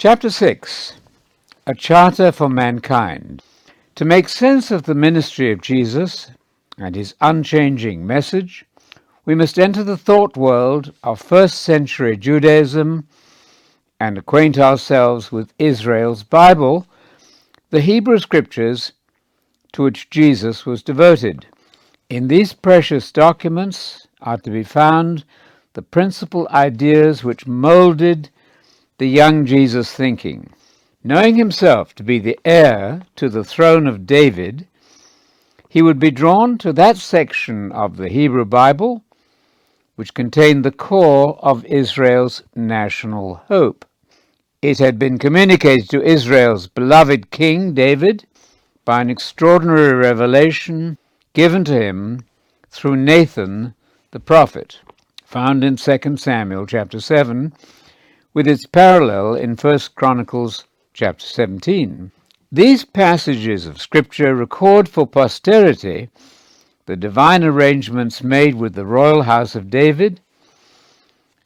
Chapter 6 A Charter for Mankind. To make sense of the ministry of Jesus and his unchanging message, we must enter the thought world of first century Judaism and acquaint ourselves with Israel's Bible, the Hebrew Scriptures to which Jesus was devoted. In these precious documents are to be found the principal ideas which molded the young Jesus' thinking. Knowing himself to be the heir to the throne of David, he would be drawn to that section of the Hebrew Bible which contained the core of Israel's national hope. It had been communicated to Israel's beloved king David by an extraordinary revelation given to him through Nathan the prophet, found in 2 Samuel chapter 7, with its parallel in 1 Chronicles chapter 17. These passages of Scripture record for posterity the divine arrangements made with the royal house of David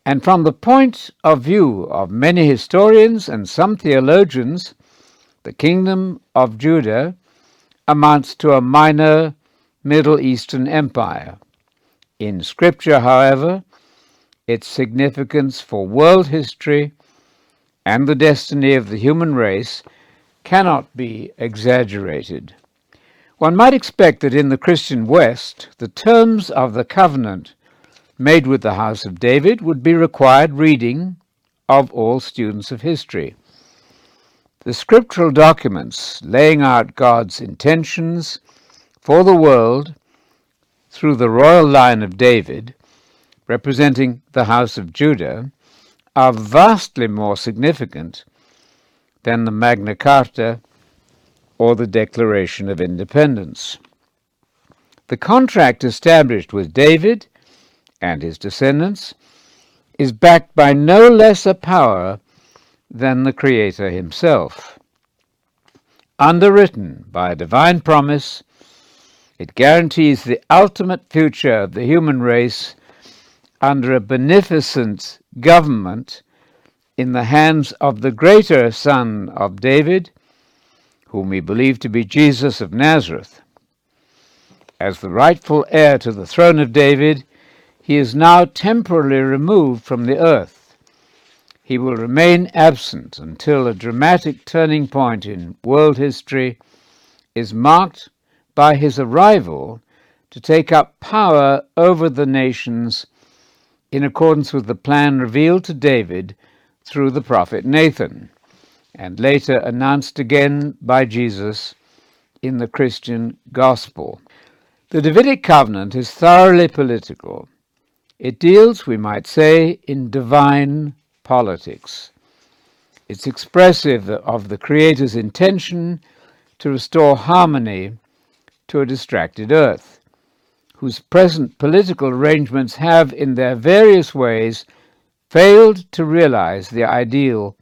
and from the point of view of many historians and some theologians, the kingdom of Judah amounts to a minor Middle Eastern empire. In Scripture, however, its significance for world history and the destiny of the human race cannot be exaggerated. One might expect that in the Christian West, the terms of the covenant made with the house of David would be required reading of all students of history. The scriptural documents laying out God's intentions for the world through the royal line of David, representing the house of Judah, are vastly more significant than the Magna Carta or the Declaration of Independence. The contract established with David and his descendants is backed by no less a power than the Creator himself. Underwritten by a divine promise, it guarantees the ultimate future of the human race under a beneficent government in the hands of the greater Son of David, whom we believe to be Jesus of Nazareth. As the rightful heir to the throne of David, he is now temporarily removed from the earth. He will remain absent until a dramatic turning point in world history is marked by his arrival to take up power over the nations in accordance with the plan revealed to David through the prophet Nathan, and later announced again by Jesus in the Christian gospel. The Davidic covenant is thoroughly political. It deals, we might say, in divine politics. It's expressive of the Creator's intention to restore harmony to a distracted earth, whose present political arrangements have, in their various ways, failed to realize the ideal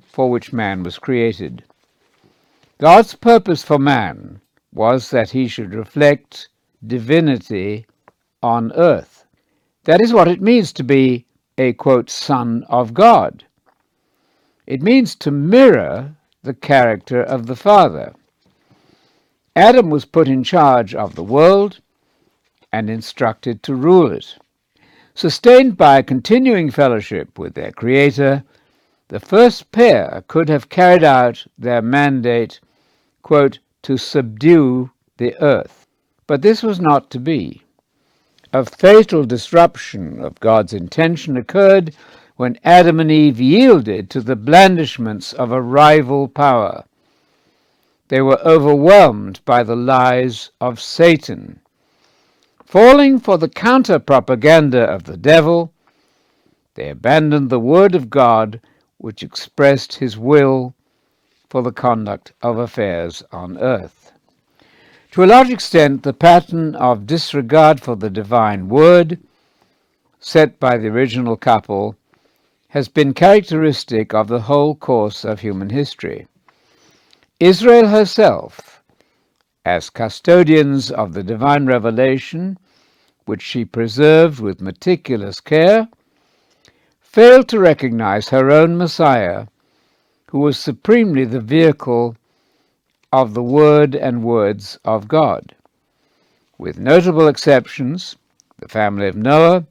for which man was created. God's purpose for man was that he should reflect divinity on earth. That is what it means to be a, quote, son of God. It means to mirror the character of the Father. Adam was put in charge of the world and instructed to rule it. Sustained by a continuing fellowship with their Creator, the first pair could have carried out their mandate, quote, to subdue the earth. But this was not to be. A fatal disruption of God's intention occurred when Adam and Eve yielded to the blandishments of a rival power. They were overwhelmed by the lies of Satan. Falling for the counter propaganda of the devil, they abandoned the Word of God, which expressed his will for the conduct of affairs on earth. To a large extent, the pattern of disregard for the divine word set by the original couple has been characteristic of the whole course of human history. Israel herself, as custodians of the divine revelation, which she preserved with meticulous care, failed to recognize her own Messiah who was supremely the vehicle of the Word and words of God. With notable exceptions, the family of Noah,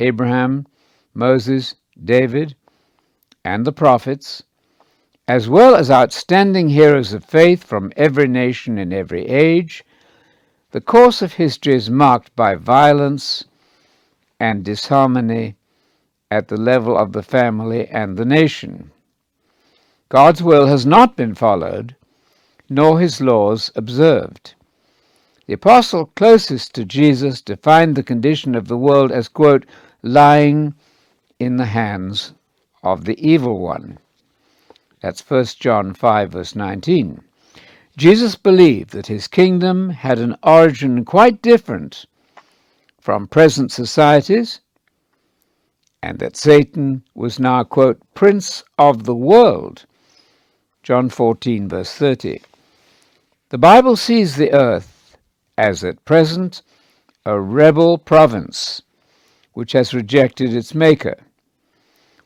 Abraham, Moses, David, and the prophets, as well as outstanding heroes of faith from every nation in every age, the course of history is marked by violence and disharmony at the level of the family and the nation. God's will has not been followed, nor his laws observed. The apostle closest to Jesus defined the condition of the world as, quote, lying in the hands of the evil one. That's 1 John 5, verse 19. Jesus believed that his kingdom had an origin quite different from present societies and that Satan was now, quote, prince of the world. John 14, verse 30. The Bible sees the earth as at present a rebel province which has rejected its maker.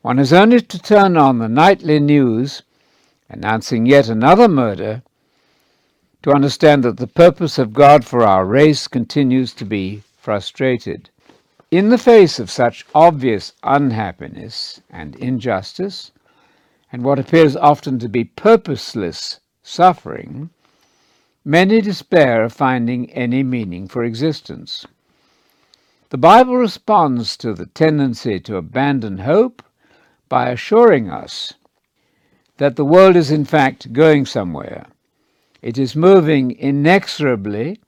One has only to turn on the nightly news announcing yet another murder to understand that the purpose of God for our race continues to be frustrated. In the face of such obvious unhappiness and injustice, and what appears often to be purposeless suffering, many despair of finding any meaning for existence. The Bible responds to the tendency to abandon hope by assuring us that the world is in fact going somewhere. It is moving inexorably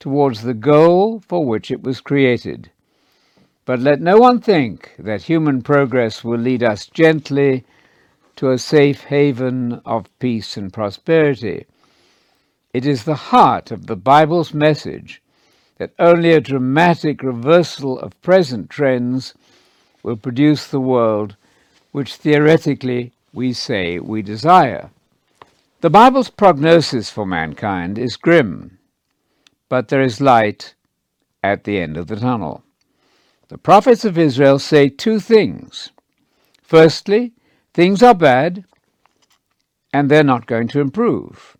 towards the goal for which it was created. But let no one think that human progress will lead us gently to a safe haven of peace and prosperity. It is the heart of the Bible's message that only a dramatic reversal of present trends will produce the world which theoretically we say we desire. The Bible's prognosis for mankind is grim, but there is light at the end of the tunnel. The prophets of Israel say two things. Firstly, things are bad, and they're not going to improve,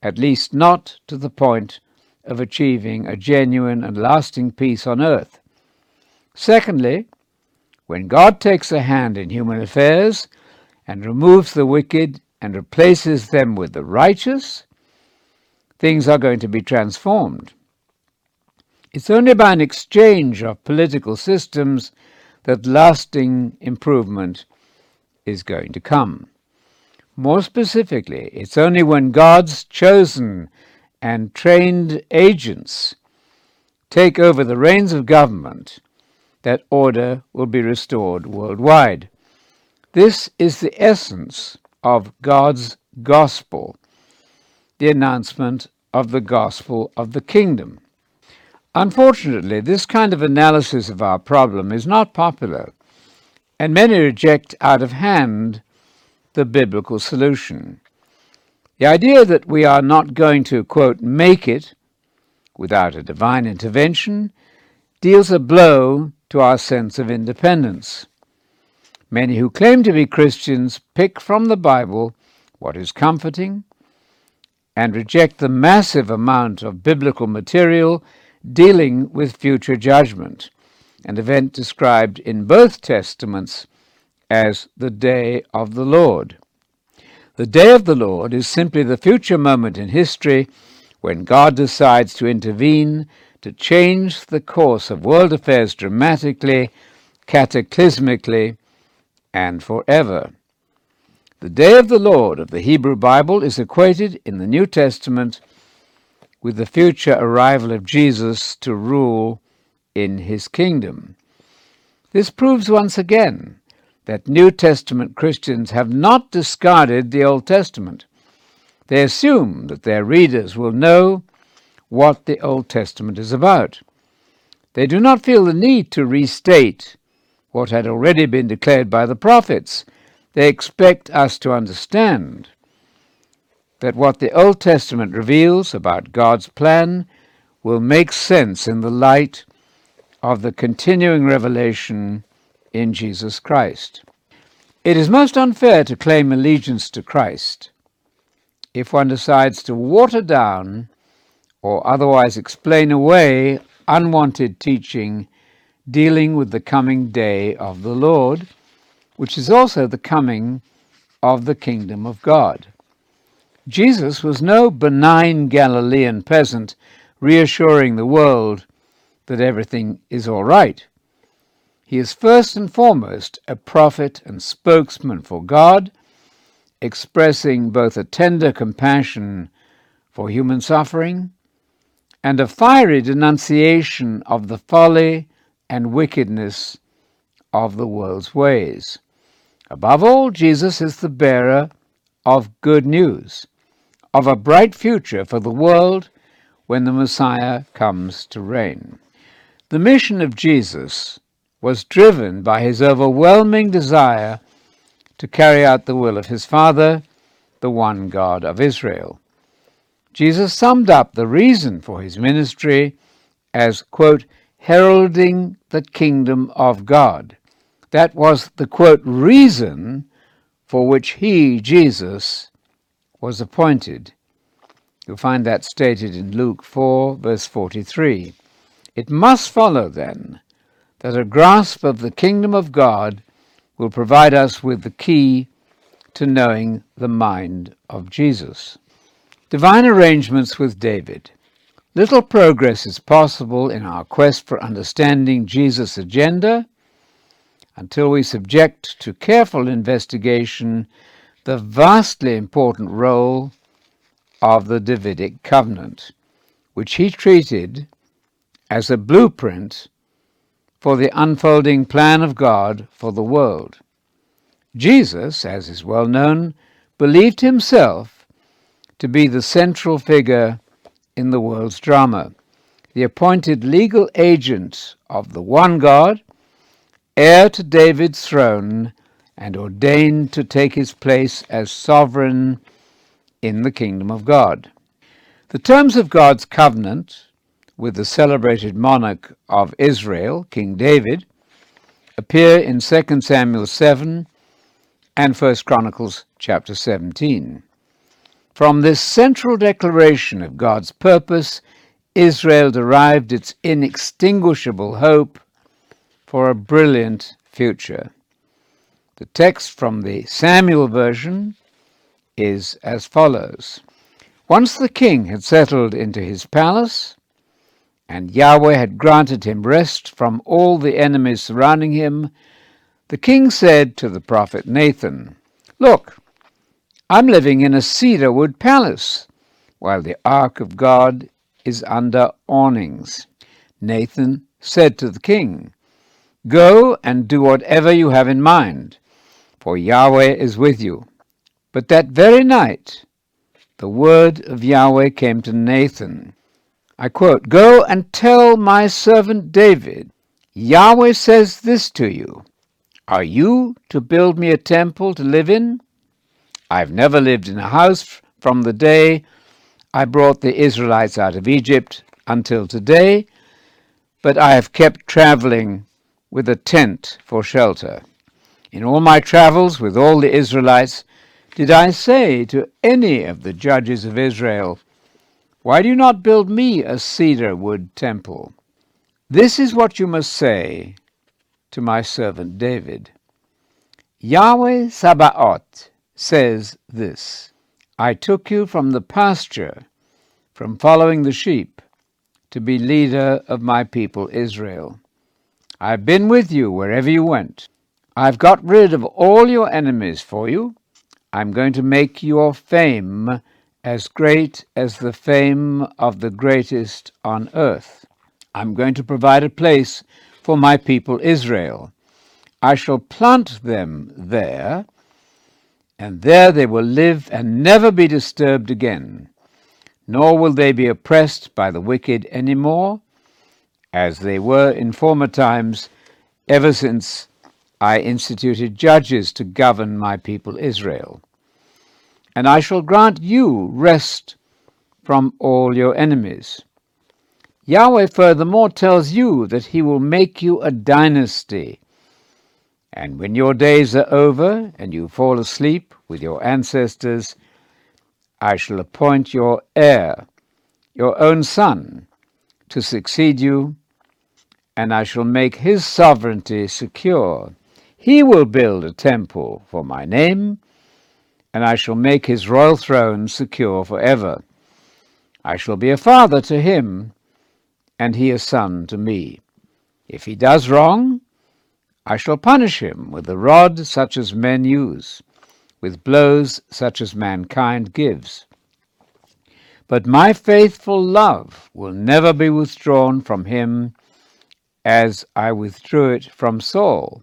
at least not to the point of achieving a genuine and lasting peace on earth. Secondly, when God takes a hand in human affairs and removes the wicked and replaces them with the righteous, things are going to be transformed. It's only by an exchange of political systems that lasting improvement is going to come. More specifically, it's only when God's chosen and trained agents take over the reins of government that order will be restored worldwide. This is the essence of God's gospel, the announcement of the gospel of the kingdom. Unfortunately, this kind of analysis of our problem is not popular, and many reject out of hand the biblical solution. The idea that we are not going to, quote, make it without a divine intervention deals a blow to our sense of independence. Many who claim to be Christians pick from the Bible what is comforting and reject the massive amount of biblical material dealing with future judgment, an event described in both Testaments as the day of the Lord. The day of the Lord is simply the future moment in history when God decides to intervene to change the course of world affairs dramatically, cataclysmically, and forever. The day of the Lord of the Hebrew Bible is equated in the New Testament with the future arrival of Jesus to rule in his kingdom. This proves once again that New Testament Christians have not discarded the Old Testament. They assume that their readers will know what the Old Testament is about. They do not feel the need to restate what had already been declared by the prophets. They expect us to understand that what the Old Testament reveals about God's plan will make sense in the light of the continuing revelation in Jesus Christ. It is most unfair to claim allegiance to Christ if one decides to water down or otherwise explain away unwanted teaching dealing with the coming day of the Lord, which is also the coming of the kingdom of God. Jesus was no benign Galilean peasant reassuring the world that everything is all right. He is first and foremost a prophet and spokesman for God, expressing both a tender compassion for human suffering and a fiery denunciation of the folly and wickedness of the world's ways. Above all, Jesus is the bearer of good news, of a bright future for the world when the Messiah comes to reign. The mission of Jesus was driven by his overwhelming desire to carry out the will of his Father, the one God of Israel. Jesus summed up the reason for his ministry as, quote, heralding the kingdom of God. That was the, quote, reason for which he, Jesus, was appointed. You'll find that stated in Luke 4, verse 43. It must follow, then, that a grasp of the kingdom of God will provide us with the key to knowing the mind of Jesus. Divine arrangements with David. Little progress is possible in our quest for understanding Jesus' agenda until we subject to careful investigation the vastly important role of the Davidic covenant, which he treated as a blueprint for the unfolding plan of God for the world. Jesus, as is well known, believed himself to be the central figure in the world's drama, the appointed legal agent of the one God, heir to David's throne, and ordained to take his place as sovereign in the kingdom of God. The terms of God's covenant with the celebrated monarch of Israel, King David, appear in 2 Samuel 7 and 1 Chronicles chapter 17. From this central declaration of God's purpose, Israel derived its inextinguishable hope for a brilliant future. The text from the Samuel version is as follows Once the king had settled into his palace, and Yahweh had granted him rest from all the enemies surrounding him, the king said to the prophet Nathan, Look, I'm living in a cedar wood palace, while the ark of God is under awnings. Nathan said to the king, Go and do whatever you have in mind, for Yahweh is with you. But that very night, the word of Yahweh came to Nathan. I quote, Go and tell my servant David, Yahweh says this to you Are you to build me a temple to live in? I've never lived in a house from the day I brought the Israelites out of Egypt until today, but I have kept traveling with a tent for shelter. In all my travels with all the Israelites, did I say to any of the judges of Israel, Why do you not build me a cedar wood temple? This is what you must say to my servant David Yahweh Sabaoth says this I took you from the pasture, from following the sheep, to be leader of my people Israel. I've been with you wherever you went. I've got rid of all your enemies for you. I'm going to make your fame as great as the fame of the greatest on earth. I'm going to provide a place for my people Israel. I shall plant them there and there they will live and never be disturbed again, nor will they be oppressed by the wicked any more, as they were in former times, ever since I instituted judges to govern my people Israel. And I shall grant you rest from all your enemies. Yahweh furthermore tells you that he will make you a dynasty And when your days are over and you fall asleep with your ancestors, I shall appoint your heir, your own son, to succeed you, and I shall make his sovereignty secure. He will build a temple for my name, and I shall make his royal throne secure forever. I shall be a father to him, and he a son to me. If he does wrong, I shall punish him with a rod such as men use, with blows such as mankind gives. But my faithful love will never be withdrawn from him as I withdrew it from Saul,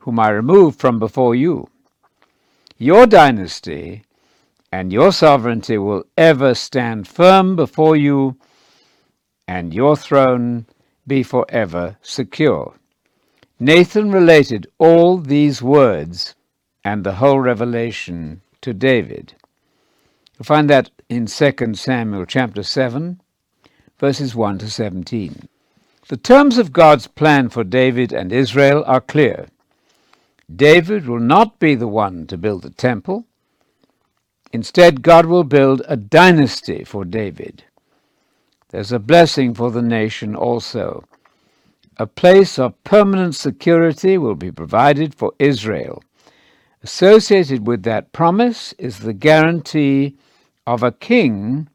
whom I removed from before you. Your dynasty and your sovereignty will ever stand firm before you, and your throne be forever secure. Nathan related all these words and the whole revelation to David. You'll find that in 2 Samuel chapter 7, verses 1 to 17. The terms of God's plan for David and Israel are clear. David will not be the one to build the temple. Instead, God will build a dynasty for David. There's a blessing for the nation also a place of permanent security will be provided for Israel. Associated with that promise is the guarantee of a king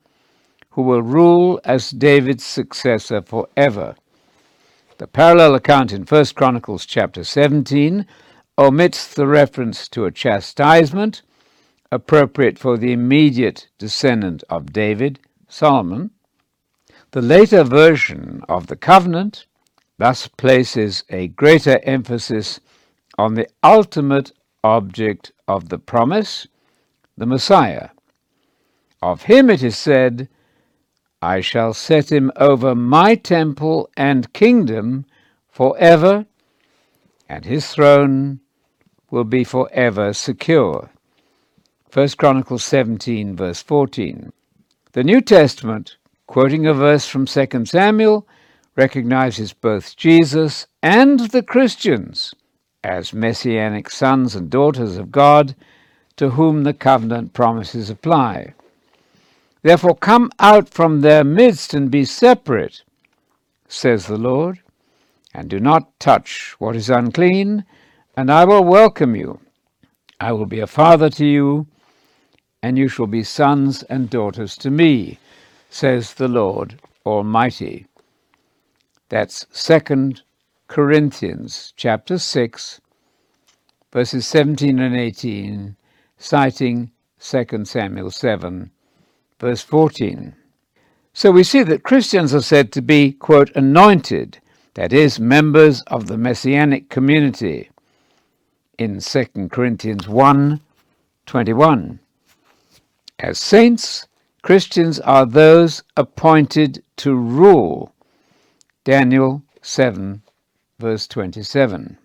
who will rule as David's successor forever. The parallel account in 1 Chronicles chapter 17 omits the reference to a chastisement appropriate for the immediate descendant of David, Solomon. The later version of the covenant thus places a greater emphasis on the ultimate object of the promise, the Messiah. Of him it is said, I shall set him over my temple and kingdom forever, and his throne will be forever secure. 1 Chronicles 17, verse 14. The New Testament, quoting a verse from 2 Samuel, recognizes both Jesus and the Christians as messianic sons and daughters of God to whom the covenant promises apply. Therefore, come out from their midst and be separate, says the Lord, and do not touch what is unclean, and I will welcome you. I will be a father to you, and you shall be sons and daughters to me, says the Lord Almighty. That's 2 Corinthians chapter 6, verses 17 and 18, citing 2 Samuel 7, verse 14. So we see that Christians are said to be, quote, anointed, that is, members of the messianic community, in 2 Corinthians 1 21. As saints, Christians are those appointed to rule Daniel 7, verse 27.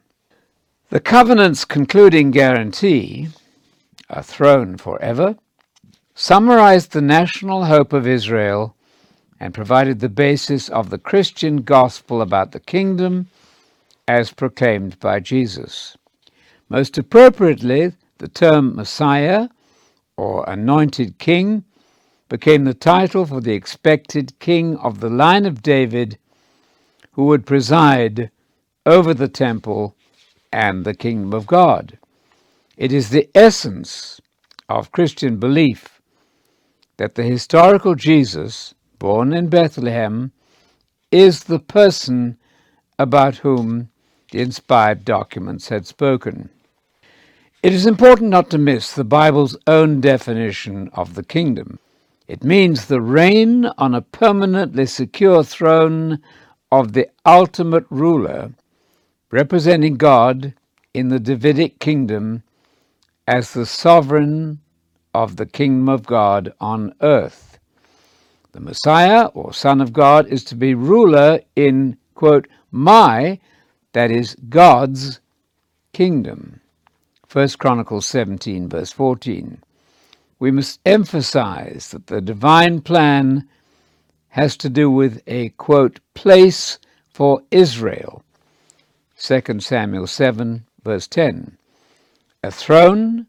The covenant's concluding guarantee, a throne forever, summarized the national hope of Israel and provided the basis of the Christian gospel about the kingdom as proclaimed by Jesus. Most appropriately, the term Messiah or anointed king became the title for the expected king of the line of David who would preside over the temple and the kingdom of God. It is the essence of Christian belief that the historical Jesus, born in Bethlehem, is the person about whom the inspired documents had spoken. It is important not to miss the Bible's own definition of the kingdom. It means the reign on a permanently secure throne of the ultimate ruler, representing God in the Davidic kingdom as the sovereign of the kingdom of God on earth. The Messiah, or Son of God, is to be ruler in, quote, my, that is, God's kingdom. 1 Chronicles 17, verse 14. We must emphasize that the divine plan has to do with a, quote, place for Israel. 2 Samuel 7, verse 10. A throne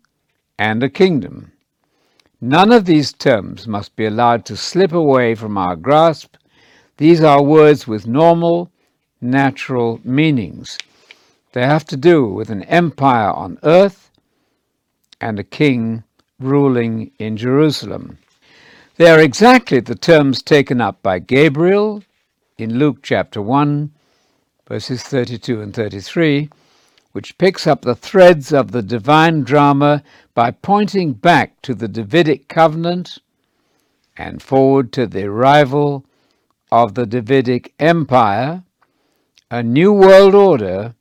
and a kingdom. None of these terms must be allowed to slip away from our grasp. These are words with normal, natural meanings. They have to do with an empire on earth and a king ruling in Jerusalem. They are exactly the terms taken up by Gabriel in Luke chapter 1, verses 32 and 33, which picks up the threads of the divine drama by pointing back to the Davidic covenant and forward to the arrival of the Davidic Empire, a new world order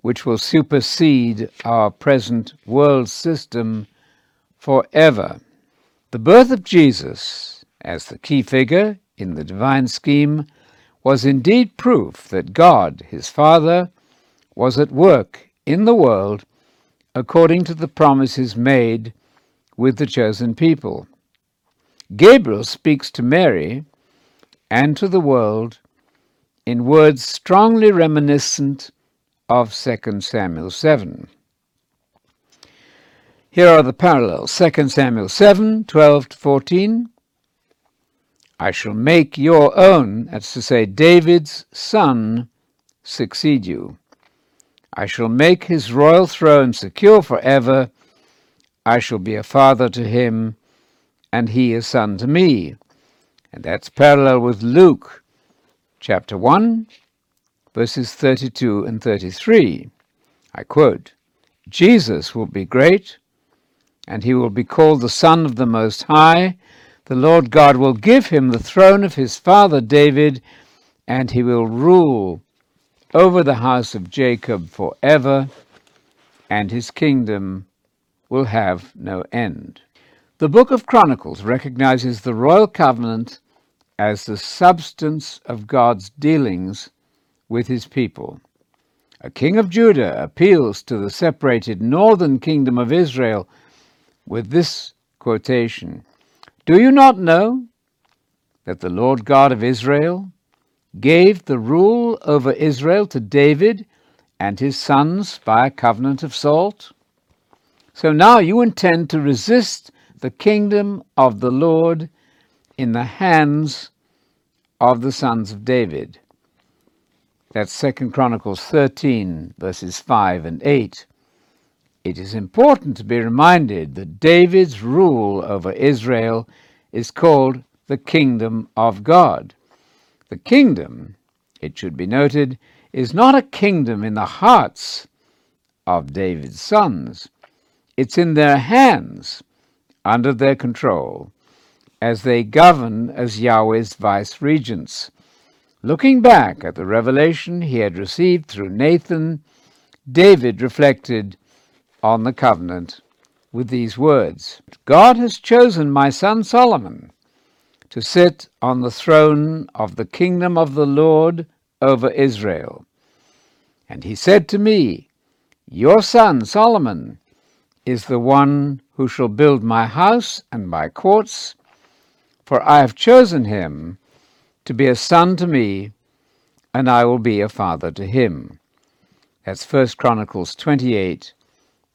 which will supersede our present world system forever. The birth of Jesus, as the key figure in the divine scheme, was indeed proof that God, his Father, was at work in the world according to the promises made with the chosen people. Gabriel speaks to Mary and to the world in words strongly reminiscent of 2 Samuel 7. Here are the parallels 2 Samuel 7 12 to 14. I shall make your own, that's to say, David's son, succeed you. I shall make his royal throne secure forever. I shall be a father to him, and he a son to me. And that's parallel with Luke chapter 1, verses 32 and 33. I quote Jesus will be great and he will be called the Son of the Most High. The Lord God will give him the throne of his father David, and he will rule over the house of Jacob forever, and his kingdom will have no end. The book of Chronicles recognizes the royal covenant as the substance of God's dealings with his people. A king of Judah appeals to the separated northern kingdom of Israel with this quotation Do you not know that the Lord God of Israel gave the rule over Israel to David and his sons by a covenant of salt? So now you intend to resist the kingdom of the Lord in the hands of the sons of David. That's Second Chronicles 13, verses 5 and 8. It is important to be reminded that David's rule over Israel is called the kingdom of God. The kingdom, it should be noted, is not a kingdom in the hearts of David's sons. It's in their hands, under their control, as they govern as Yahweh's vice regents. Looking back at the revelation he had received through Nathan, David reflected on the covenant with these words God has chosen my son Solomon to sit on the throne of the kingdom of the Lord over Israel. And he said to me, Your son Solomon is the one who shall build my house and my courts, for I have chosen him to be a son to me, and I will be a father to him. That's First Chronicles 28,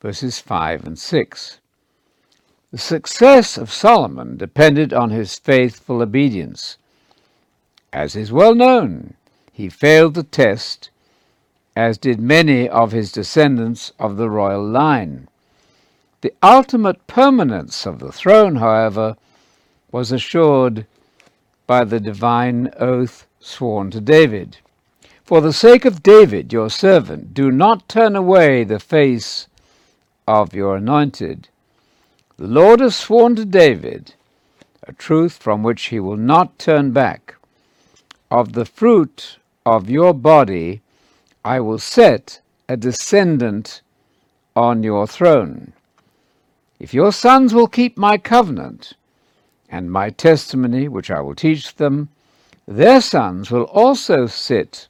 verses 5 and 6. The success of Solomon depended on his faithful obedience. As is well known, he failed the test, as did many of his descendants of the royal line. The ultimate permanence of the throne, however, was assured by the divine oath sworn to David. For the sake of David, your servant, do not turn away the face of your anointed. The Lord has sworn to David a truth from which he will not turn back. Of the fruit of your body I will set a descendant on your throne. If your sons will keep my covenant and my testimony, which I will teach them, their sons will also sit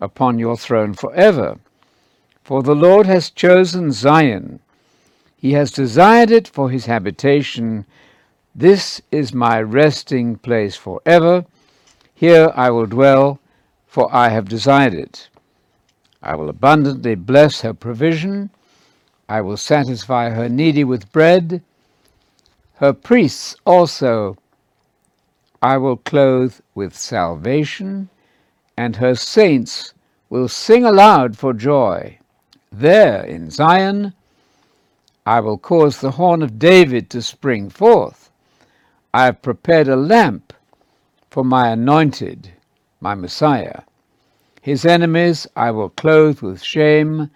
upon your throne forever. For the Lord has chosen Zion. He has desired it for his habitation. This is my resting place forever. Here I will dwell, for I have desired it. I will abundantly bless her provision. I will satisfy her needy with bread. Her priests also I will clothe with salvation, and her saints will sing aloud for joy. There in Zion I will cause the horn of David to spring forth. I have prepared a lamp for my anointed, my Messiah. His enemies I will clothe with shame,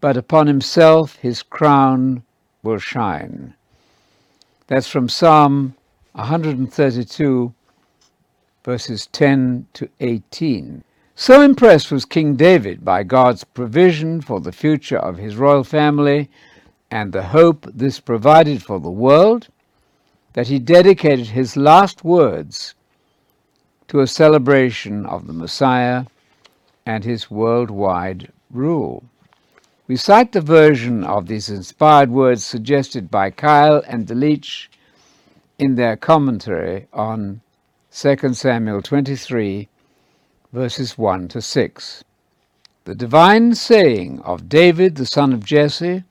but upon himself his crown will shine. That's from Psalm 132, verses 10 to 18. So impressed was King David by God's provision for the future of his royal family and the hope this provided for the world that he dedicated his last words to a celebration of the Messiah and his worldwide rule. We cite the version of these inspired words suggested by Keil and Delitzsch in their commentary on 2 Samuel 23, verses 1 to 6. The divine saying of David, the son of Jesse,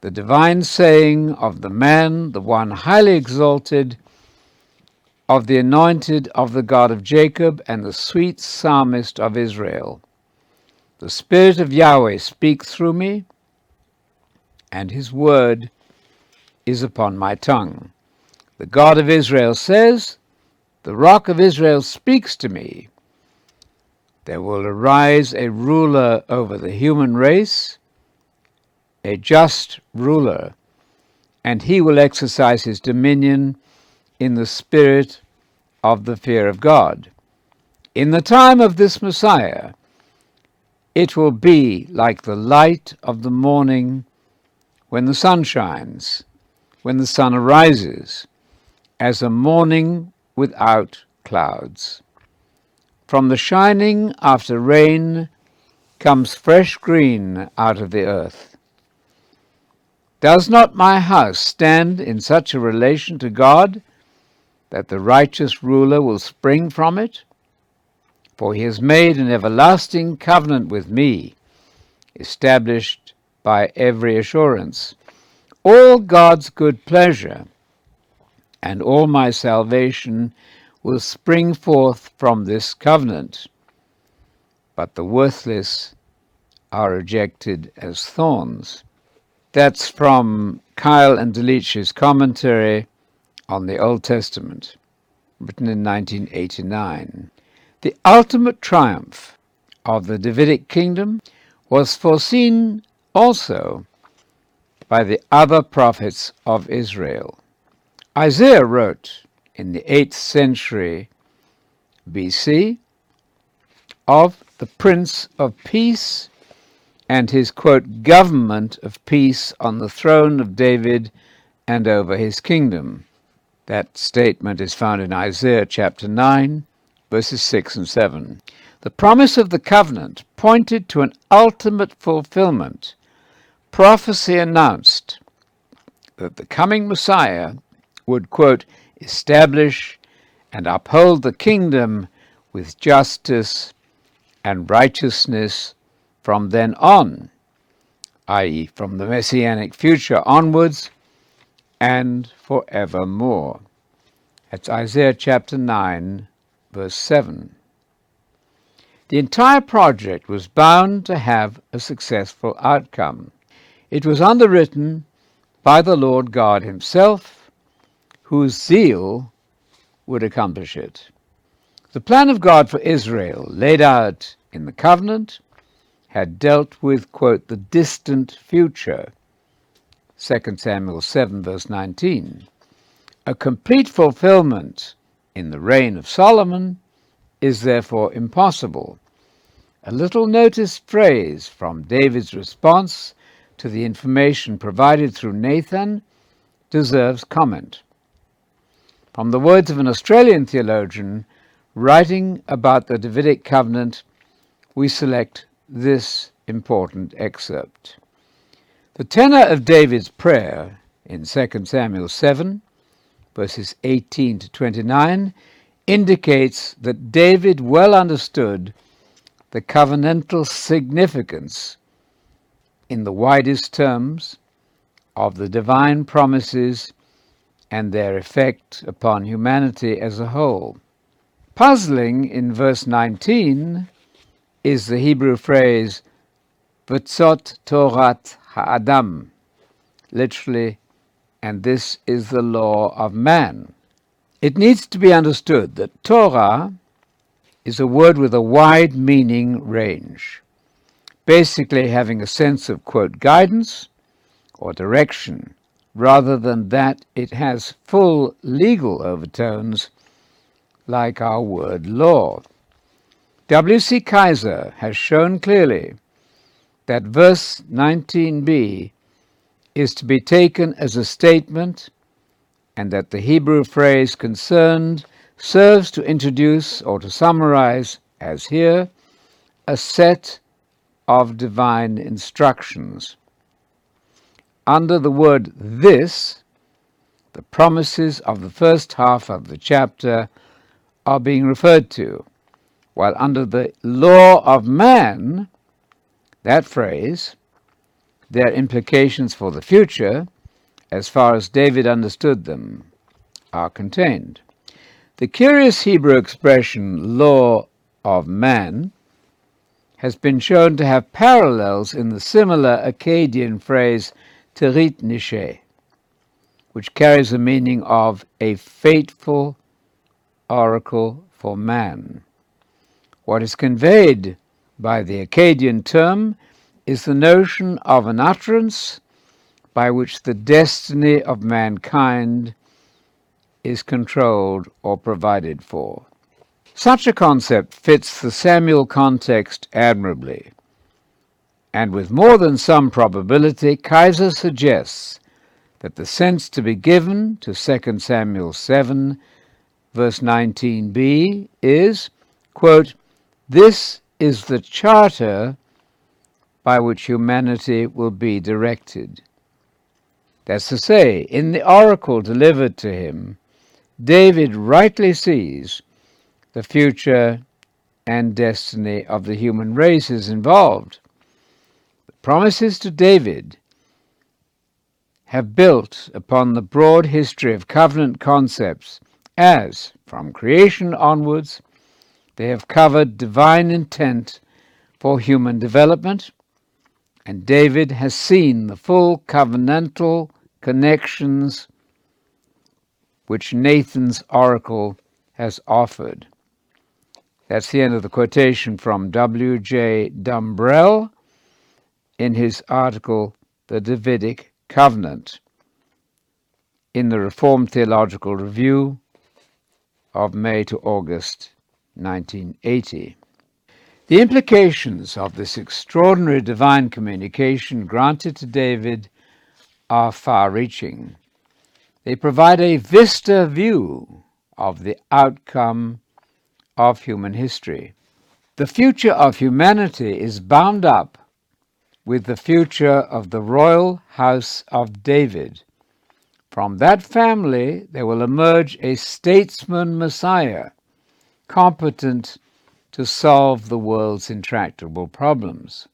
the divine saying of the man, the one highly exalted, of the anointed of the God of Jacob, and the sweet psalmist of Israel. The Spirit of Yahweh speaks through me, and his word is upon my tongue. The God of Israel says, The rock of Israel speaks to me. There will arise a ruler over the human race, a just ruler, and he will exercise his dominion in the spirit of the fear of God. In the time of this Messiah, it will be like the light of the morning when the sun shines, when the sun arises, as a morning without clouds. From the shining after rain comes fresh green out of the earth. Does not my house stand in such a relation to God that the righteous ruler will spring from it? For he has made an everlasting covenant with me, established by every assurance. All God's good pleasure and all my salvation will spring forth from this covenant. But the worthless are rejected as thorns. That's from Keil and Delitzsch's commentary on the Old Testament, written in 1989. The ultimate triumph of the Davidic kingdom was foreseen also by the other prophets of Israel. Isaiah wrote in the 8th century BC of the Prince of Peace and his quote government of peace on the throne of David and over his kingdom. That statement is found in Isaiah chapter 9, verses 6 and 7. The promise of the covenant pointed to an ultimate fulfillment. Prophecy announced that the coming Messiah would, quote, establish and uphold the kingdom with justice and righteousness from then on, i.e., from the messianic future onwards and forevermore. That's Isaiah chapter 9, verse 7. The entire project was bound to have a successful outcome. It was underwritten by the Lord God Himself, whose zeal would accomplish it. The plan of God for Israel, laid out in the covenant, had dealt with, quote, the distant future 2 Samuel 7, verse 19. A complete fulfillment in the reign of Solomon is therefore impossible. A little noticed phrase from David's response to the information provided through Nathan deserves comment. From the words of an Australian theologian writing about the Davidic covenant, we select this important excerpt. The tenor of David's prayer in 2 Samuel 7, verses 18 to 29, indicates that David well understood the covenantal significance in the widest terms of the divine promises and their effect upon humanity as a whole. Puzzling in verse 19 is the Hebrew phrase V'tzot Torat Ha'adam, literally, and this is the law of man. It needs to be understood that Torah is a word with a wide meaning range, basically having a sense of, quote, guidance or direction, rather than that it has full legal overtones like our word law. W.C. Kaiser has shown clearly that verse 19b is to be taken as a statement and that the Hebrew phrase concerned serves to introduce or to summarize, as here, a set of divine instructions. Under the word this, the promises of the first half of the chapter are being referred to, while under the law of man, that phrase, their implications for the future, as far as David understood them, are contained. The curious Hebrew expression, law of man, has been shown to have parallels in the similar Akkadian phrase terit nishe, which carries the meaning of a fateful oracle for man. What is conveyed by the Akkadian term is the notion of an utterance by which the destiny of mankind is controlled or provided for. Such a concept fits the Samuel context admirably, and with more than some probability, Kaiser suggests that the sense to be given to 2 Samuel 7, verse 19b, is, quote, This is the charter by which humanity will be directed. That's to say, in the oracle delivered to him, David rightly sees the future and destiny of the human race is involved. Promises to David have built upon the broad history of covenant concepts as, from creation onwards, they have covered divine intent for human development, and David has seen the full covenantal connections which Nathan's oracle has offered. That's the end of the quotation from W.J. Dumbrell in his article, The Davidic Covenant, in the Reformed Theological Review of May to August 1980. The implications of this extraordinary divine communication granted to David are far reaching. They provide a vista view of the outcome of human history. The future of humanity is bound up with the future of the royal house of David. From that family there will emerge a statesman Messiah, competent to solve the world's intractable problems.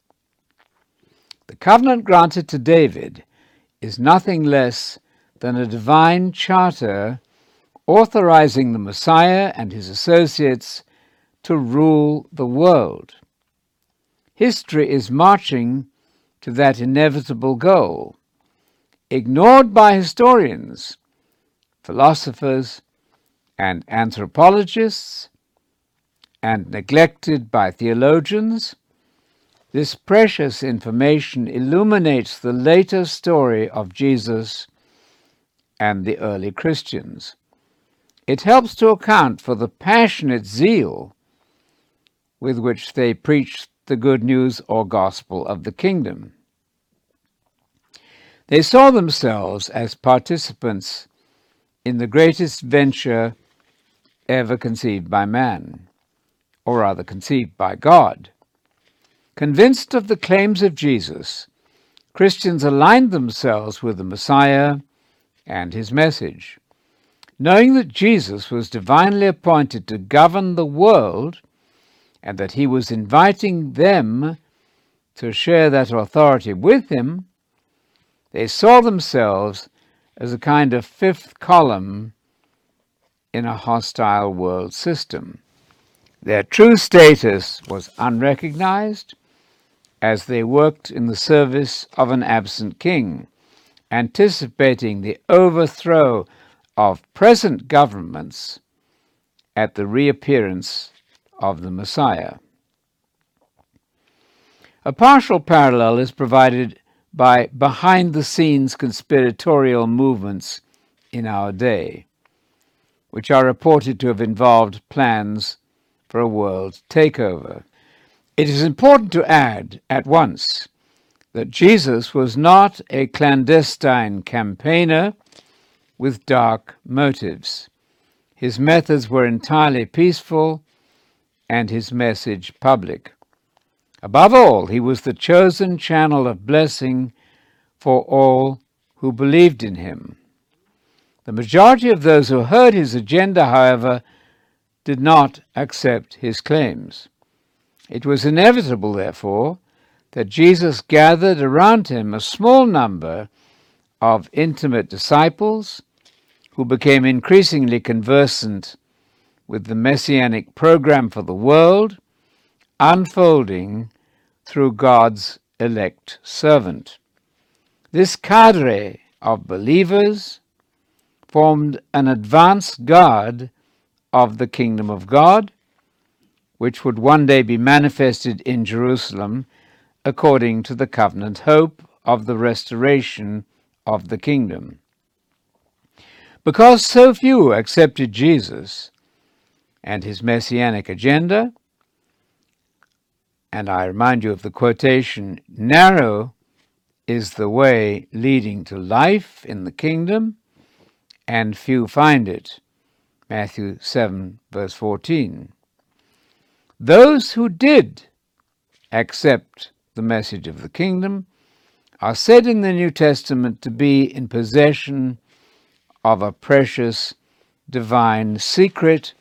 The covenant granted to David is nothing less than a divine charter authorizing the Messiah and his associates to rule the world. History is marching to that inevitable goal, ignored by historians, philosophers, and anthropologists, and neglected by theologians. This precious information illuminates the later story of Jesus and the early Christians. It helps to account for the passionate zeal with which they preached the good news or gospel of the kingdom. They saw themselves as participants in the greatest venture ever conceived by man, or rather conceived by God. Convinced of the claims of Jesus, Christians aligned themselves with the Messiah and his message. Knowing that Jesus was divinely appointed to govern the world and that he was inviting them to share that authority with him, they saw themselves as a kind of fifth column in a hostile world system. Their true status was unrecognized as they worked in the service of an absent king, anticipating the overthrow of present governments at the reappearance of the Messiah. A partial parallel is provided by behind the scenes conspiratorial movements in our day, which are reported to have involved plans for a world takeover. It is important to add at once that Jesus was not a clandestine campaigner with dark motives. His methods were entirely peaceful and his message public. Above all, he was the chosen channel of blessing for all who believed in him. The majority of those who heard his agenda, however, did not accept his claims. It was inevitable, therefore, that Jesus gathered around him a small number of intimate disciples who became increasingly conversant with the messianic program for the world unfolding through God's elect servant. This cadre of believers formed an advance guard of the kingdom of God, which would one day be manifested in Jerusalem according to the covenant hope of the restoration of the kingdom. Because so few accepted Jesus and his messianic agenda, and I remind you of the quotation narrow is the way leading to life in the kingdom, and few find it. Matthew 7, verse 14. Those who did accept the message of the kingdom are said in the New Testament to be in possession of a precious divine secret,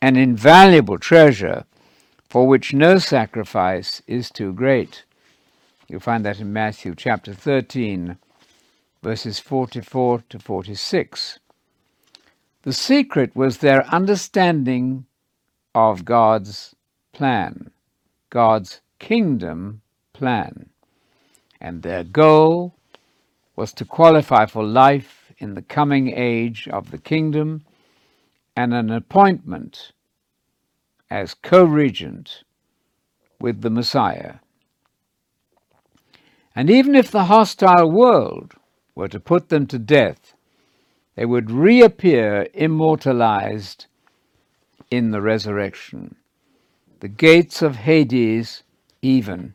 an invaluable treasure for which no sacrifice is too great. You'll find that in Matthew chapter 13, verses 44 to 46. The secret was their understanding of God's plan, God's kingdom plan. And their goal was to qualify for life in the coming age of the kingdom and an appointment as co regent with the Messiah. And even if the hostile world were to put them to death, they would reappear immortalized in the resurrection. The gates of Hades, even,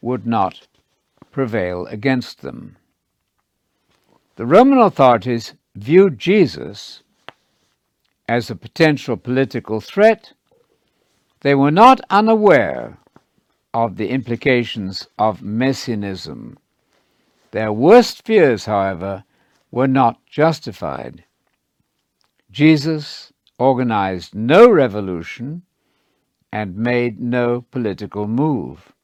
would not prevail against them. The Roman authorities viewed Jesus as a potential political threat, they were not unaware of the implications of messianism. Their worst fears, however, were not justified. Jesus organized no revolution and made no political move.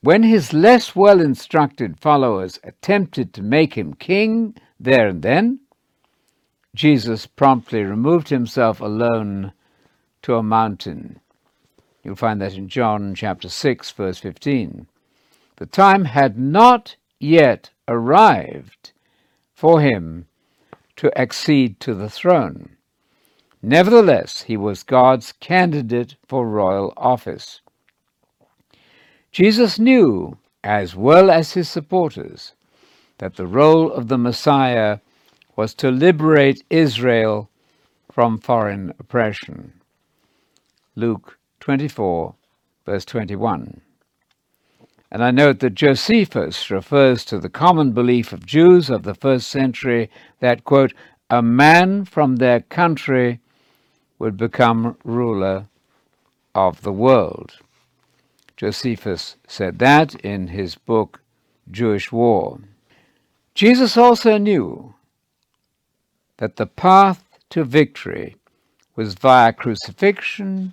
When his less well instructed followers attempted to make him king there and then, Jesus promptly removed himself alone to a mountain. You'll find that in John chapter 6, verse 15. The time had not yet arrived for him to accede to the throne. Nevertheless, he was God's candidate for royal office. Jesus knew, as well as his supporters, that the role of the Messiah was to liberate Israel from foreign oppression. Luke 24, verse 21. And I note that Josephus refers to the common belief of Jews of the first century that, quote, a man from their country would become ruler of the world. Josephus said that in his book Jewish War. Jesus also knew that the path to victory was via crucifixion,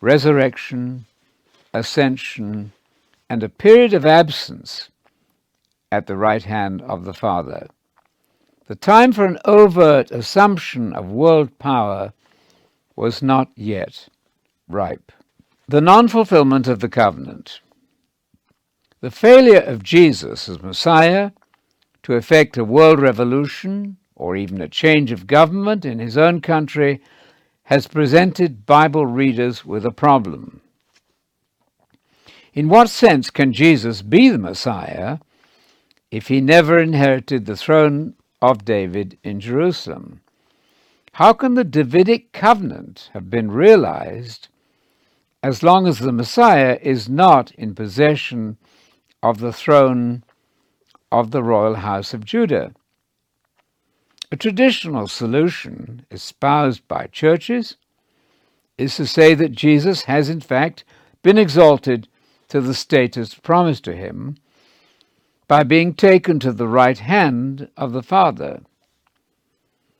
resurrection, ascension, and a period of absence at the right hand of the Father. The time for an overt assumption of world power was not yet ripe. The non fulfillment of the covenant. The failure of Jesus as Messiah to effect a world revolution or even a change of government in his own country has presented Bible readers with a problem. In what sense can Jesus be the Messiah if he never inherited the throne of David in Jerusalem? How can the Davidic covenant have been realized as long as the Messiah is not in possession of the throne of the royal house of Judah? A traditional solution espoused by churches is to say that Jesus has in fact been exalted to the status promised to him by being taken to the right hand of the Father.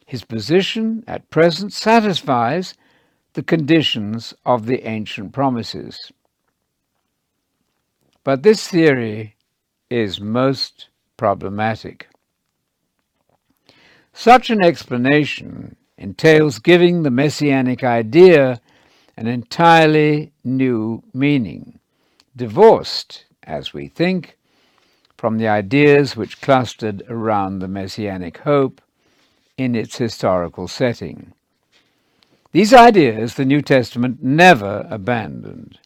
His position at present satisfies the conditions of the ancient promises. But this theory is most problematic. Such an explanation entails giving the messianic idea an entirely new meaning divorced, as we think, from the ideas which clustered around the Messianic hope in its historical setting. These ideas the New Testament never abandoned.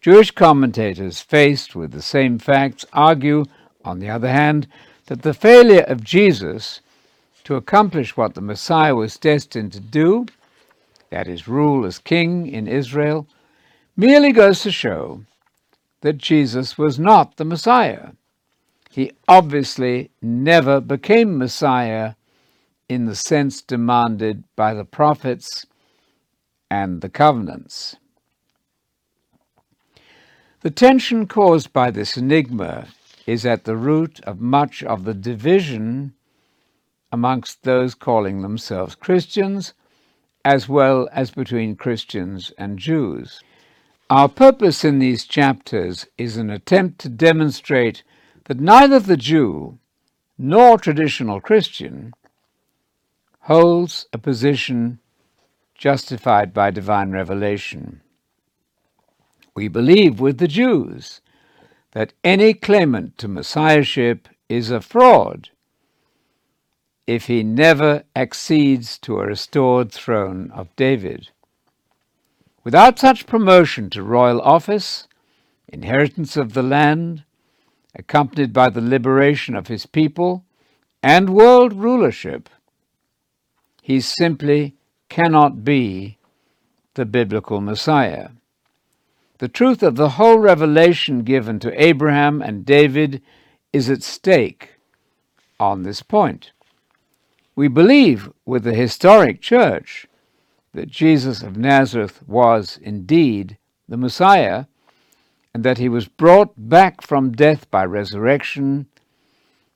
Jewish commentators, faced with the same facts, argue, on the other hand, that the failure of Jesus to accomplish what the Messiah was destined to do, that is, rule as king in Israel, merely goes to show that Jesus was not the Messiah. He obviously never became Messiah in the sense demanded by the prophets and the covenants. The tension caused by this enigma is at the root of much of the division amongst those calling themselves Christians, as well as between Christians and Jews. Our purpose in these chapters is an attempt to demonstrate that neither the Jew nor traditional Christian holds a position justified by divine revelation. We believe with the Jews that any claimant to messiahship is a fraud if he never accedes to a restored throne of David. Without such promotion to royal office, inheritance of the land, accompanied by the liberation of his people, and world rulership, he simply cannot be the biblical Messiah. The truth of the whole revelation given to Abraham and David is at stake on this point. We believe with the historic church that Jesus of Nazareth was indeed the Messiah and that he was brought back from death by resurrection,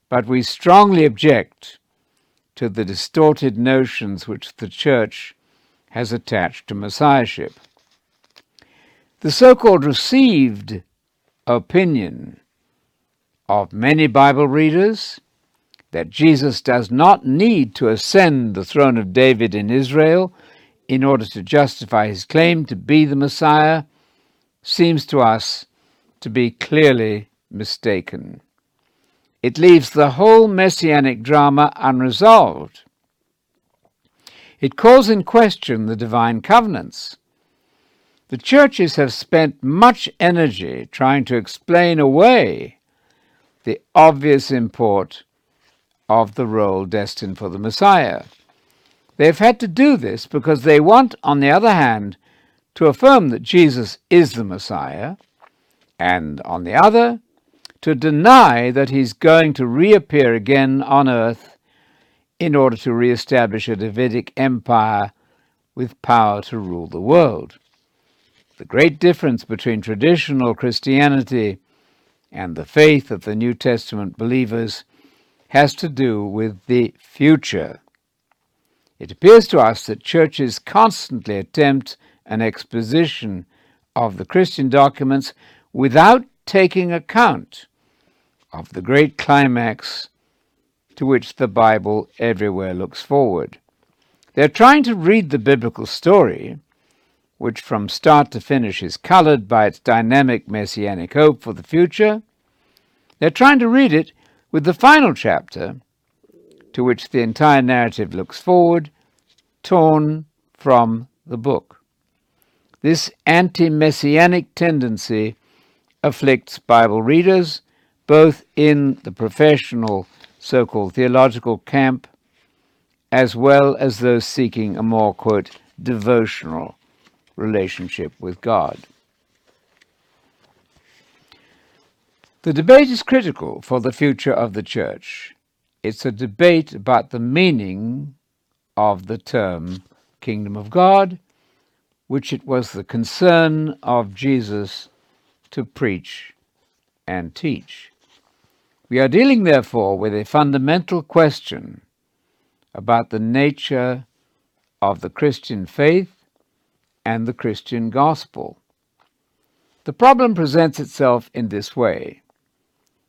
but we strongly object to the distorted notions which the Church has attached to Messiahship. The so called received opinion of many Bible readers that Jesus does not need to ascend the throne of David in Israel in order to justify his claim to be the Messiah seems to us to be clearly mistaken. It leaves the whole messianic drama unresolved. It calls in question the divine covenants. The churches have spent much energy trying to explain away the obvious import of the role destined for the Messiah. They've had to do this because they want, on the other hand, to affirm that Jesus is the Messiah, and on the other, to deny that he's going to reappear again on earth in order to re-establish a Davidic empire with power to rule the world. The great difference between traditional Christianity and the faith of the New Testament believers has to do with the future. It appears to us that churches constantly attempt an exposition of the Christian documents without taking account of the great climax to which the Bible everywhere looks forward. They're trying to read the biblical story, which from start to finish is colored by its dynamic messianic hope for the future. They're trying to read it with the final chapter, to which the entire narrative looks forward, torn from the book. This anti messianic tendency afflicts Bible readers, both in the professional so called theological camp, as well as those seeking a more, quote, devotional relationship with God. The debate is critical for the future of the church. It's a debate about the meaning of the term kingdom of God, which it was the concern of Jesus to preach and teach. We are dealing, therefore, with a fundamental question about the nature of the Christian faith and the Christian gospel. The problem presents itself in this way.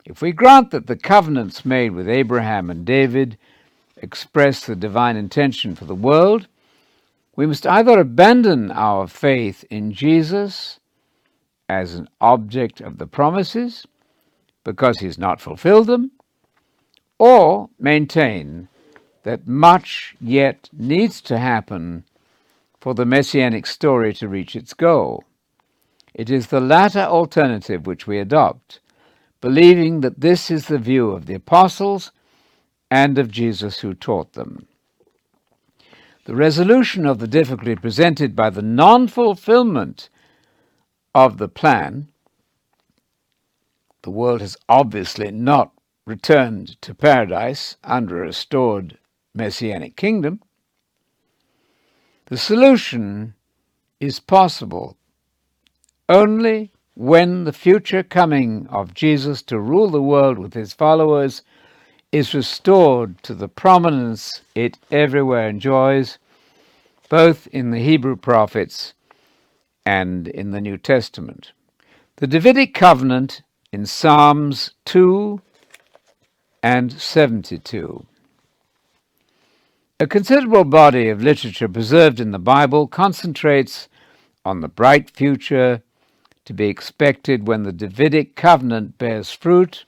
If we grant that the covenants made with Abraham and David express the divine intention for the world, we must either abandon our faith in Jesus as an object of the promises because he has not fulfilled them, or maintain that much yet needs to happen for the messianic story to reach its goal. It is the latter alternative which we adopt, believing that this is the view of the apostles and of Jesus who taught them. The resolution of the difficulty presented by the non fulfillment of the plan, the world has obviously not returned to paradise under a restored messianic kingdom. The solution is possible only when the future coming of Jesus to rule the world with his followers is restored to the prominence it everywhere enjoys, both in the Hebrew prophets and in the New Testament. The Davidic covenant in Psalms 2 and 72. A considerable body of literature preserved in the Bible concentrates on the bright future to be expected when the Davidic covenant bears fruit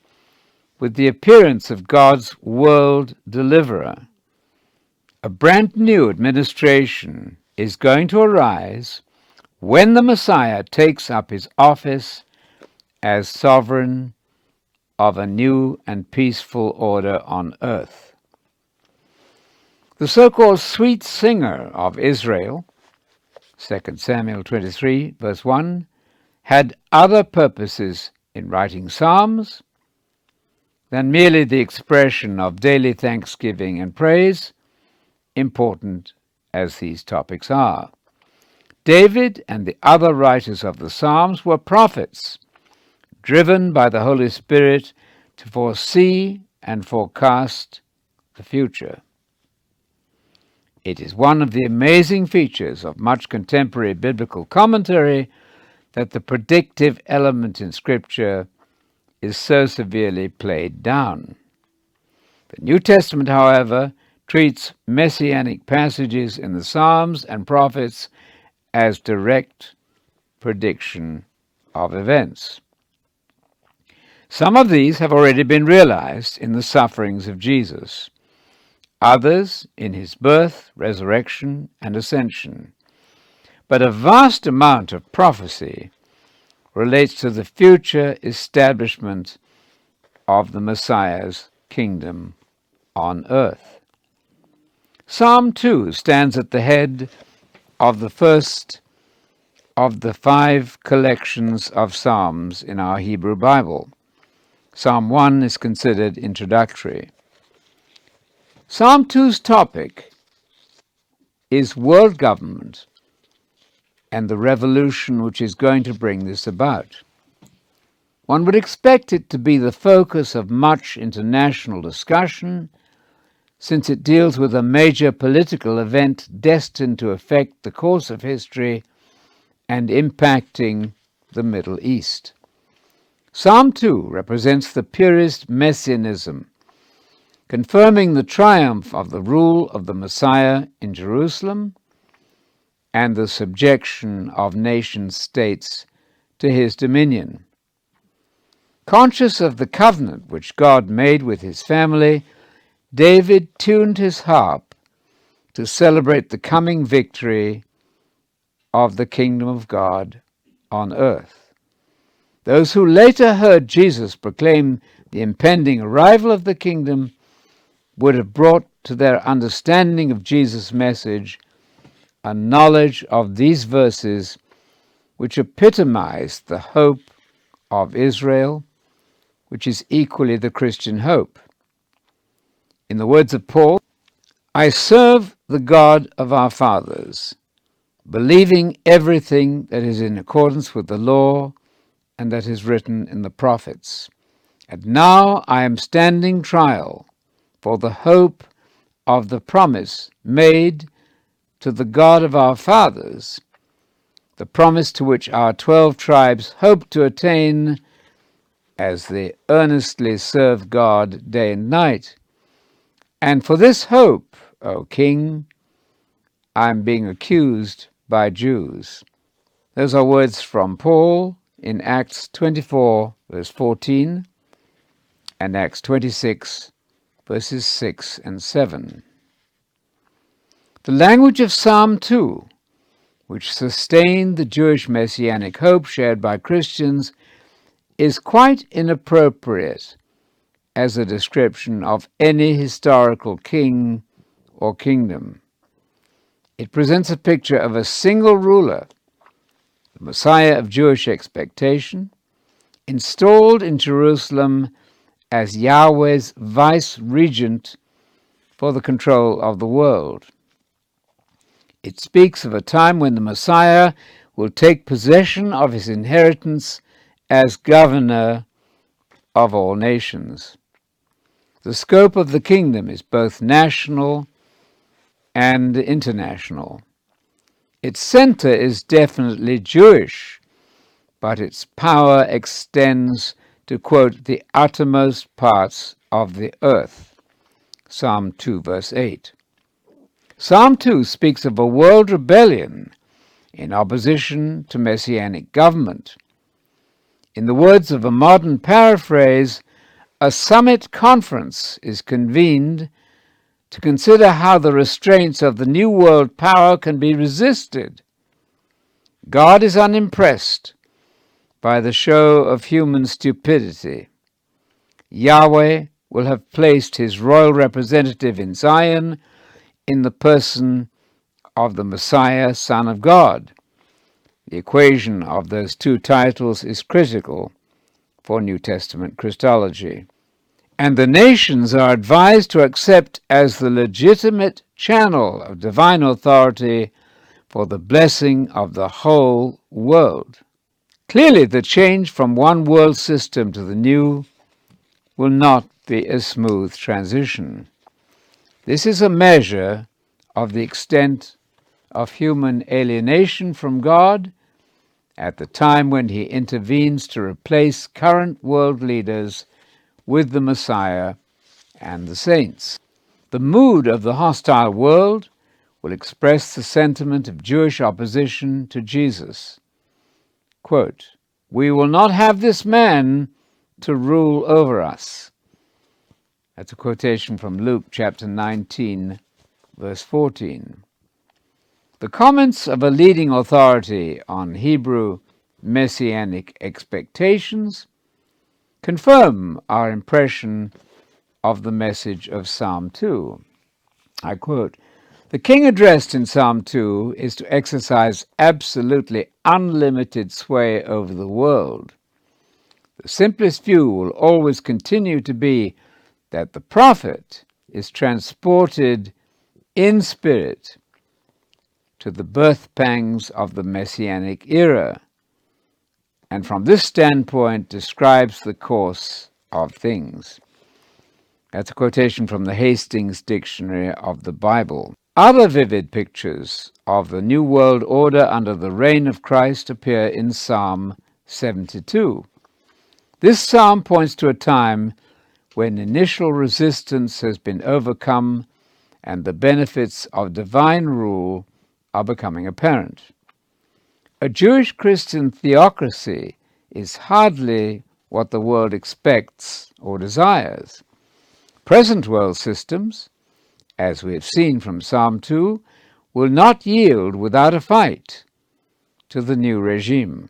with the appearance of God's world deliverer. A brand new administration is going to arise when the Messiah takes up his office as sovereign of a new and peaceful order on earth. The so called sweet singer of Israel, 2 Samuel 23, verse 1, had other purposes in writing psalms than merely the expression of daily thanksgiving and praise, important as these topics are. David and the other writers of the Psalms were prophets, driven by the Holy Spirit to foresee and forecast the future. It is one of the amazing features of much contemporary biblical commentary that the predictive element in Scripture is so severely played down. The New Testament, however, treats messianic passages in the Psalms and prophets as direct prediction of events. Some of these have already been realized in the sufferings of Jesus, others in his birth, resurrection, and ascension. But a vast amount of prophecy relates to the future establishment of the Messiah's kingdom on earth. Psalm 2 stands at the head of the first of the five collections of Psalms in our Hebrew Bible. Psalm 1 is considered introductory. Psalm 2's topic is world government and the revolution which is going to bring this about. One would expect it to be the focus of much international discussion since it deals with a major political event destined to affect the course of history and impacting the Middle East. Psalm 2 represents the purest messianism, confirming the triumph of the rule of the Messiah in Jerusalem and the subjection of nation states to his dominion. Conscious of the covenant which God made with his family, David tuned his harp to celebrate the coming victory of the kingdom of God on earth. Those who later heard Jesus proclaim the impending arrival of the kingdom would have brought to their understanding of Jesus' message a knowledge of these verses which epitomize the hope of Israel, which is equally the Christian hope. In the words of Paul, I serve the God of our fathers, believing everything that is in accordance with the law and that is written in the prophets. And now I am standing trial for the hope of the promise made to the God of our fathers, the promise to which our twelve tribes hope to attain as they earnestly serve God day and night. And for this hope, O King, I am being accused by Jews. Those are words from Paul in Acts 24, verse 14, and Acts 26, verses 6 and 7. The language of Psalm 2, which sustained the Jewish messianic hope shared by Christians, is quite inappropriate as a description of any historical king or kingdom. It presents a picture of a single ruler, the Messiah of Jewish expectation, installed in Jerusalem as Yahweh's vice regent for the control of the world. It speaks of a time when the Messiah will take possession of his inheritance as governor of all nations. The scope of the kingdom is both national and international. Its center is definitely Jewish, but its power extends to quote the uttermost parts of the earth. Psalm 2, verse 8. Psalm 2 speaks of a world rebellion in opposition to messianic government. In the words of a modern paraphrase, a summit conference is convened to consider how the restraints of the New World power can be resisted. God is unimpressed by the show of human stupidity. Yahweh will have placed his royal representative in Zion in the person of the Messiah, Son of God. The equation of those two titles is critical for New Testament Christology. And the nations are advised to accept as the legitimate channel of divine authority for the blessing of the whole world. Clearly, the change from one world system to the new will not be a smooth transition. This is a measure of the extent of human alienation from God at the time when he intervenes to replace current world leaders with the Messiah and the saints. The mood of the hostile world will express the sentiment of Jewish opposition to Jesus. Quote, we will not have this man to rule over us. That's a quotation from Luke chapter 19, verse 14. The comments of a leading authority on Hebrew messianic expectations confirm our impression of the message of Psalm 2. I quote The king addressed in Psalm 2 is to exercise absolutely unlimited sway over the world. The simplest view will always continue to be that the prophet is transported in spirit to the birth pangs of the Messianic era, and from this standpoint describes the course of things. That's a quotation from the Hastings Dictionary of the Bible. Other vivid pictures of the New World Order under the reign of Christ appear in Psalm 72. This psalm points to a time when initial resistance has been overcome and the benefits of divine rule are becoming apparent. A Jewish Christian theocracy is hardly what the world expects or desires. Present world systems, as we have seen from Psalm 2, will not yield without a fight to the new regime.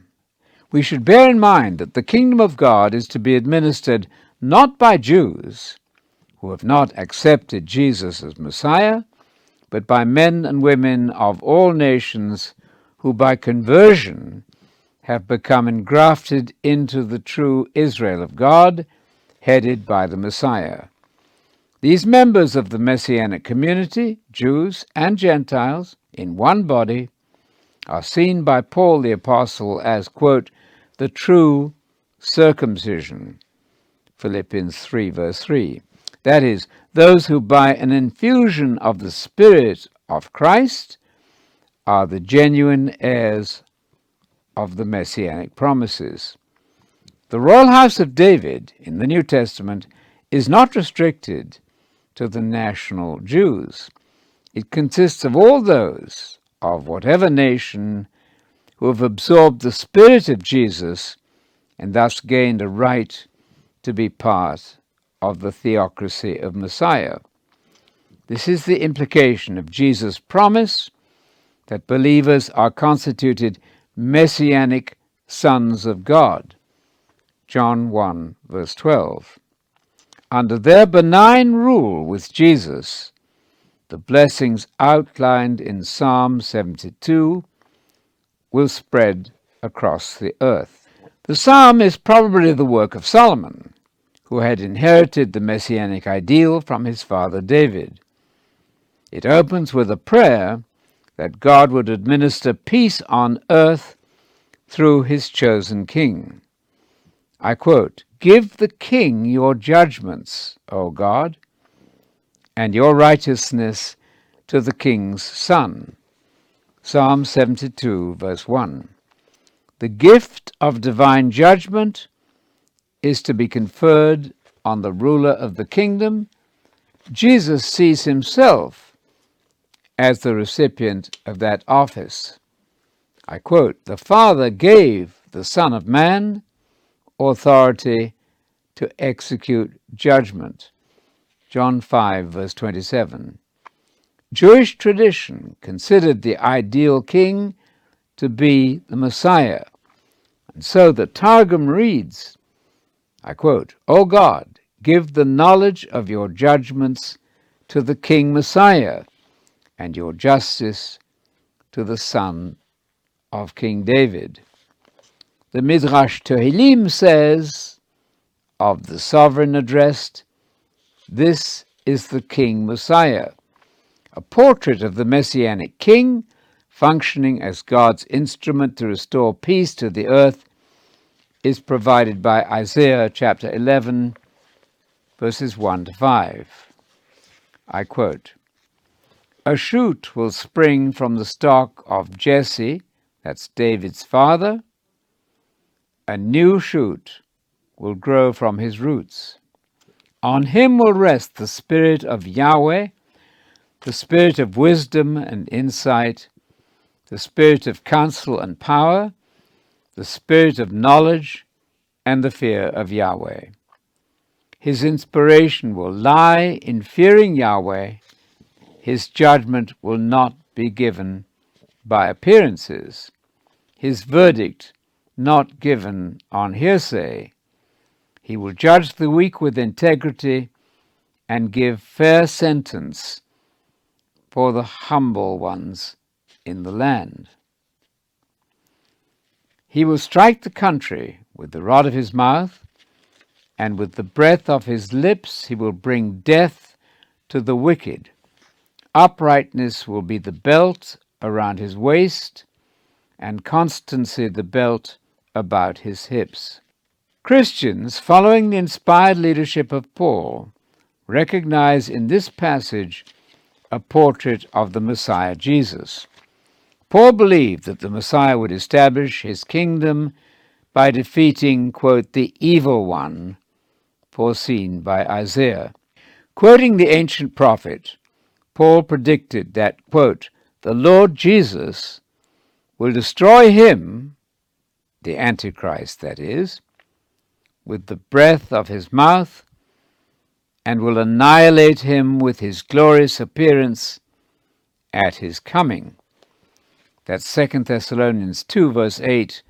We should bear in mind that the kingdom of God is to be administered not by Jews who have not accepted Jesus as Messiah, but by men and women of all nations who by conversion have become engrafted into the true Israel of God, headed by the Messiah. These members of the Messianic community, Jews and Gentiles, in one body, are seen by Paul the Apostle as, quote, the true circumcision. Philippians 3, verse 3. That is, those who by an infusion of the Spirit of Christ are the genuine heirs of the messianic promises. The royal house of David in the New Testament is not restricted to the national Jews. It consists of all those of whatever nation who have absorbed the Spirit of Jesus and thus gained a right to be part of the theocracy of Messiah. This is the implication of Jesus' promise that believers are constituted messianic sons of God. John 1, verse 12. Under their benign rule with Jesus, the blessings outlined in Psalm 72 will spread across the earth. The psalm is probably the work of Solomon, who had inherited the messianic ideal from his father David. It opens with a prayer that God would administer peace on earth through his chosen king. I quote, Give the king your judgments, O God, and your righteousness to the king's son. Psalm 72, verse 1. The gift of divine judgment is to be conferred on the ruler of the kingdom. Jesus sees himself as the recipient of that office. I quote The Father gave the Son of Man authority to execute judgment. John 5, verse 27. Jewish tradition considered the ideal king to be the Messiah. And so the Targum reads, I quote, O God, give the knowledge of your judgments to the King Messiah and your justice to the son of King David. The Midrash Tehillim says of the sovereign addressed, This is the King Messiah, a portrait of the Messianic King functioning as God's instrument to restore peace to the earth is provided by Isaiah chapter 11, verses 1 to 5. I quote a shoot will spring from the stock of Jesse, that's David's father. A new shoot will grow from his roots. On him will rest the Spirit of Yahweh, the Spirit of wisdom and insight, the Spirit of counsel and power, the Spirit of knowledge, and the fear of Yahweh. His inspiration will lie in fearing Yahweh his judgment will not be given by appearances, his verdict not given on hearsay. He will judge the weak with integrity and give fair sentence for the humble ones in the land. He will strike the country with the rod of his mouth, and with the breath of his lips he will bring death to the wicked. Uprightness will be the belt around his waist, and constancy the belt about his hips. Christians, following the inspired leadership of Paul, recognize in this passage a portrait of the Messiah Jesus. Paul believed that the Messiah would establish his kingdom by defeating, quote, the evil one foreseen by Isaiah. Quoting the ancient prophet, Paul predicted that, quote, the Lord Jesus will destroy him, the Antichrist that is, with the breath of his mouth, and will annihilate him with his glorious appearance at his coming. That's 2 Thessalonians 2, verse 8,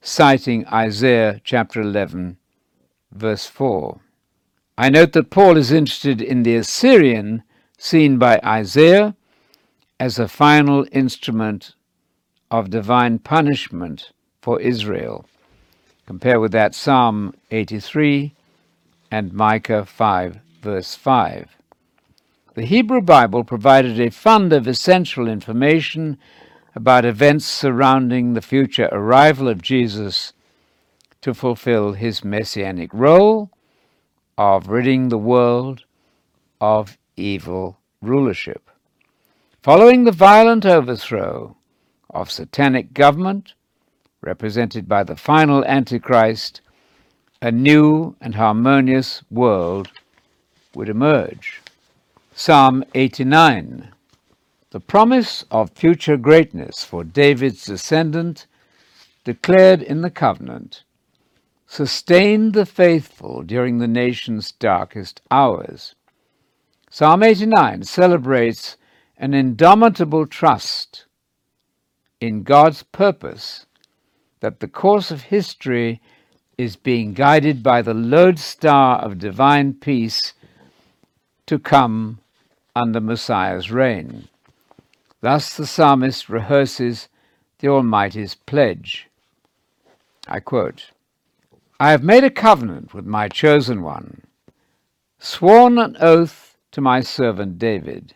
citing Isaiah chapter 11, verse 4. I note that Paul is interested in the Assyrian seen by Isaiah as a final instrument of divine punishment for Israel. Compare with that Psalm 83 and Micah 5, verse 5. The Hebrew Bible provided a fund of essential information about events surrounding the future arrival of Jesus to fulfill his messianic role of ridding the world of evil rulership. Following the violent overthrow of satanic government, represented by the final Antichrist, a new and harmonious world would emerge. Psalm 89 The promise of future greatness for David's descendant, declared in the covenant, sustained the faithful during the nation's darkest hours. Psalm 89 celebrates an indomitable trust in God's purpose that the course of history is being guided by the lodestar of divine peace to come under Messiah's reign. Thus the psalmist rehearses the Almighty's pledge. I quote I have made a covenant with my chosen one, sworn an oath to my servant David.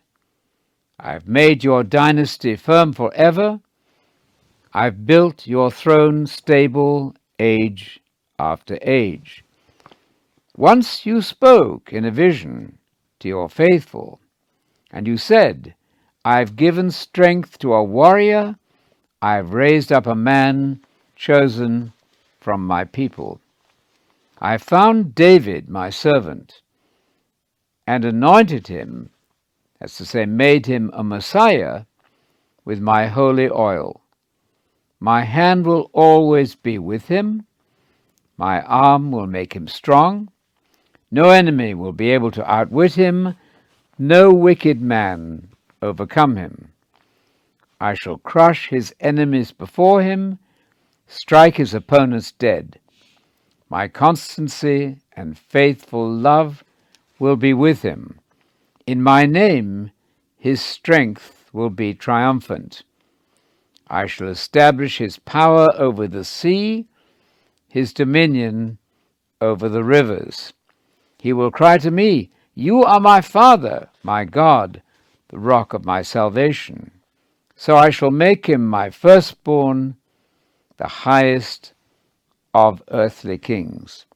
I have made your dynasty firm forever. I've built your throne stable age after age. Once you spoke in a vision to your faithful, and you said, I've given strength to a warrior, I've raised up a man chosen from my people. I found David, my servant, and anointed him, that's to say, made him a Messiah, with my holy oil. My hand will always be with him, my arm will make him strong. No enemy will be able to outwit him, no wicked man overcome him. I shall crush his enemies before him, strike his opponents dead. My constancy and faithful love will be with him. In my name, his strength will be triumphant. I shall establish his power over the sea, his dominion over the rivers. He will cry to me, You are my Father, my God, the rock of my salvation. So I shall make him my firstborn, the highest of earthly kings.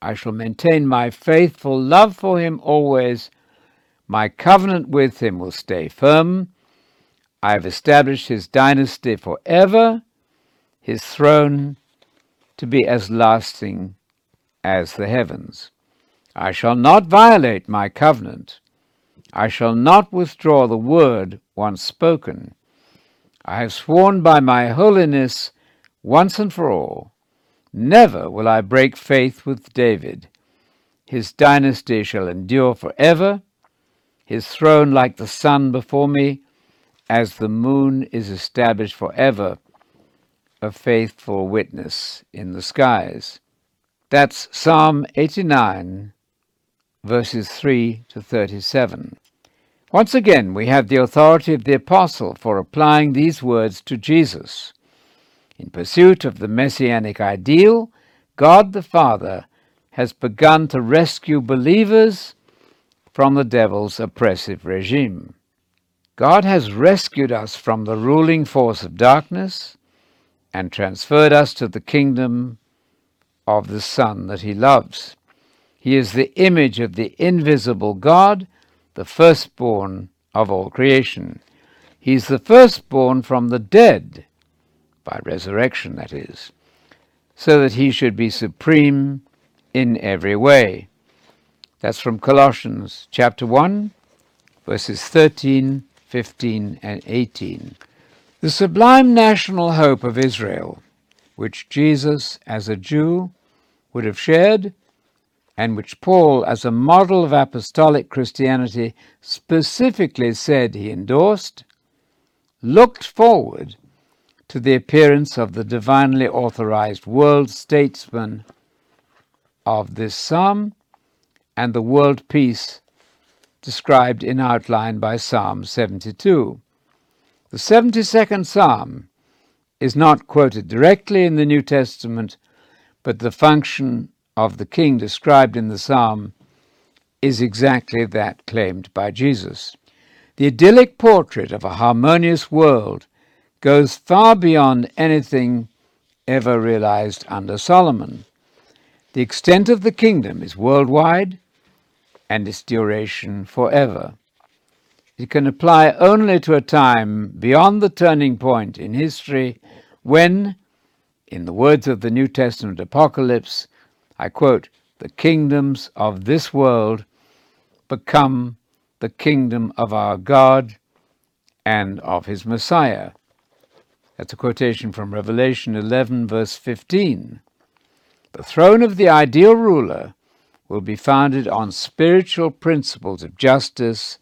I shall maintain my faithful love for him always. My covenant with him will stay firm. I have established his dynasty forever, his throne to be as lasting as the heavens. I shall not violate my covenant. I shall not withdraw the word once spoken. I have sworn by my holiness once and for all Never will I break faith with David. His dynasty shall endure forever, his throne like the sun before me, as the moon is established forever, a faithful witness in the skies. That's Psalm 89, verses 3 to 37. Once again, we have the authority of the apostle for applying these words to Jesus. In pursuit of the messianic ideal, God the Father has begun to rescue believers from the devil's oppressive regime. God has rescued us from the ruling force of darkness and transferred us to the kingdom of the Son that He loves. He is the image of the invisible God, the firstborn of all creation. He's the firstborn from the dead, by resurrection, that is, so that he should be supreme in every way. That's from Colossians chapter 1, verses 13, 15, and 18. The sublime national hope of Israel, which Jesus, as a Jew, would have shared, and which Paul, as a model of apostolic Christianity, specifically said he endorsed, looked forward to the appearance of the divinely authorized world statesman of this psalm and the world peace described in outline by Psalm 72. The 72nd Psalm is not quoted directly in the New Testament, but the function of the king described in the psalm is exactly that claimed by Jesus. The idyllic portrait of a harmonious world goes far beyond anything ever realized under Solomon. The extent of the kingdom is worldwide and its duration forever. It can apply only to a time beyond the turning point in history when, in the words of the New Testament Apocalypse, I quote, the kingdoms of this world become the kingdom of our God and of his Messiah. That's a quotation from Revelation 11, verse 15. The throne of the ideal ruler will be founded on spiritual principles of justice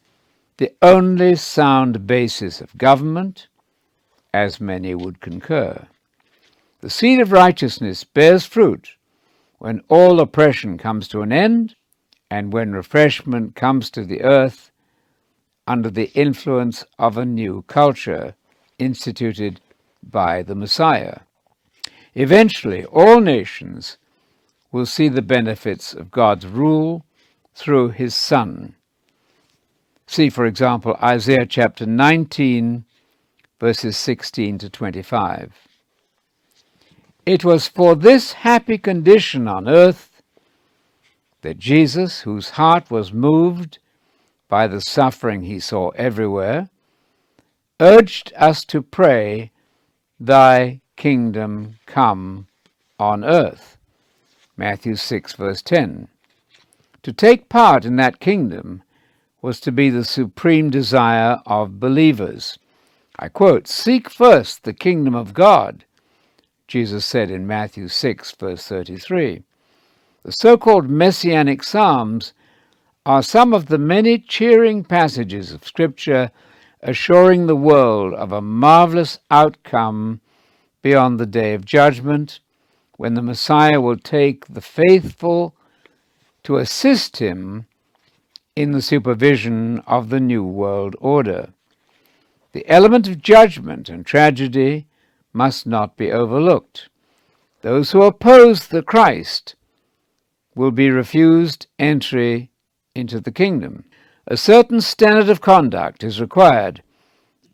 the only sound basis of government, as many would concur. The seed of righteousness bears fruit when all oppression comes to an end and when refreshment comes to the earth under the influence of a new culture instituted by the Messiah. Eventually, all nations will see the benefits of God's rule through his Son, See, for example, Isaiah chapter 19, verses 16 to 25. It was for this happy condition on earth that Jesus, whose heart was moved by the suffering he saw everywhere, urged us to pray, Thy kingdom come on earth. Matthew 6, verse 10. To take part in that kingdom was to be the supreme desire of believers. I quote, Seek first the kingdom of God, Jesus said in Matthew 6, verse 33. The so called Messianic Psalms are some of the many cheering passages of Scripture assuring the world of a marvelous outcome beyond the day of judgment, when the Messiah will take the faithful to assist him in the supervision of the New World Order. The element of judgment and tragedy must not be overlooked. Those who oppose the Christ will be refused entry into the kingdom. A certain standard of conduct is required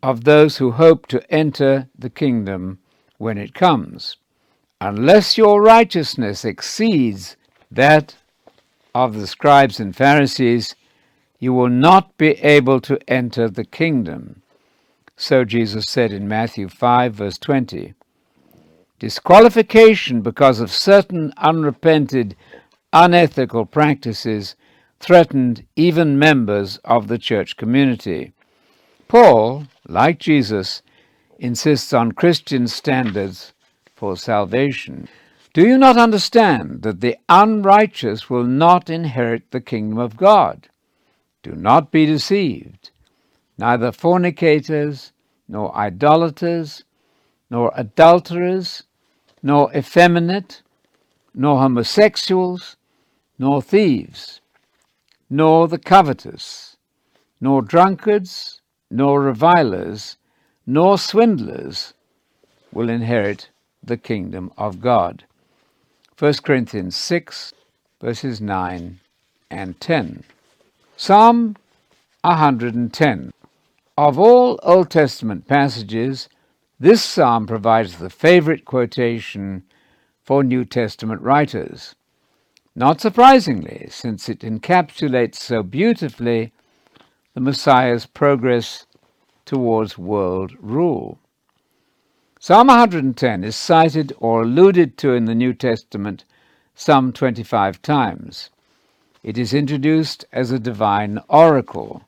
of those who hope to enter the kingdom when it comes. Unless your righteousness exceeds that of the scribes and Pharisees, you will not be able to enter the kingdom. So Jesus said in Matthew 5, verse 20. Disqualification because of certain unrepented, unethical practices threatened even members of the church community. Paul, like Jesus, insists on Christian standards for salvation. Do you not understand that the unrighteous will not inherit the kingdom of God? Do not be deceived. Neither fornicators, nor idolaters, nor adulterers, nor effeminate, nor homosexuals, nor thieves, nor the covetous, nor drunkards, nor revilers, nor swindlers will inherit the kingdom of God. 1 Corinthians 6, verses 9 and 10. Psalm 110. Of all Old Testament passages, this psalm provides the favorite quotation for New Testament writers. Not surprisingly, since it encapsulates so beautifully the Messiah's progress towards world rule. Psalm 110 is cited or alluded to in the New Testament some 25 times. It is introduced as a divine oracle.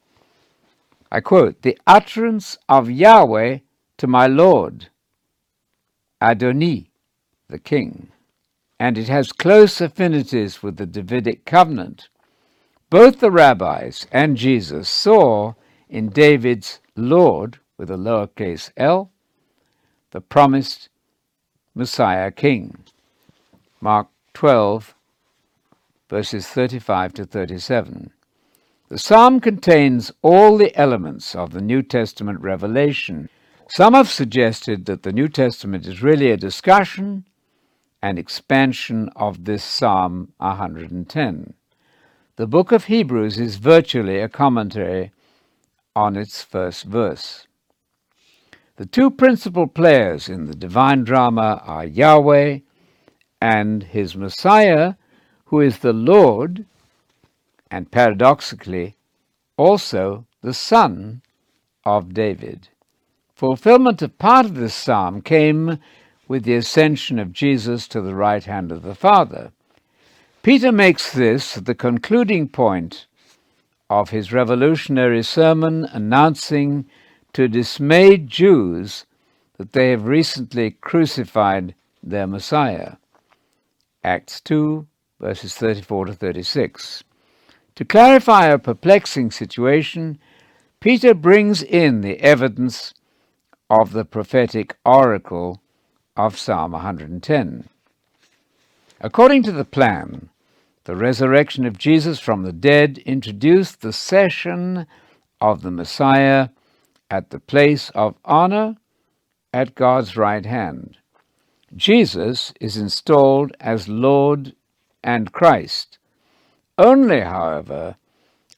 I quote, The utterance of Yahweh to my Lord, Adoni, the king. And it has close affinities with the Davidic covenant. Both the rabbis and Jesus saw in David's Lord, with a lowercase l, the promised Messiah King. Mark 12, verses 35 to 37. The psalm contains all the elements of the New Testament revelation. Some have suggested that the New Testament is really a discussion and expansion of this Psalm 110. The book of Hebrews is virtually a commentary on its first verse. The two principal players in the divine drama are Yahweh and his Messiah, who is the Lord, and paradoxically, also the Son of David. Fulfillment of part of this psalm came with the ascension of Jesus to the right hand of the Father. Peter makes this the concluding point of his revolutionary sermon announcing to dismayed Jews that they have recently crucified their Messiah. Acts 2, verses 34 to 36. To clarify a perplexing situation, Peter brings in the evidence of the prophetic oracle of Psalm 110. According to the plan, the resurrection of Jesus from the dead introduced the session of the Messiah at the place of honor at God's right hand. Jesus is installed as Lord and Christ, only, however,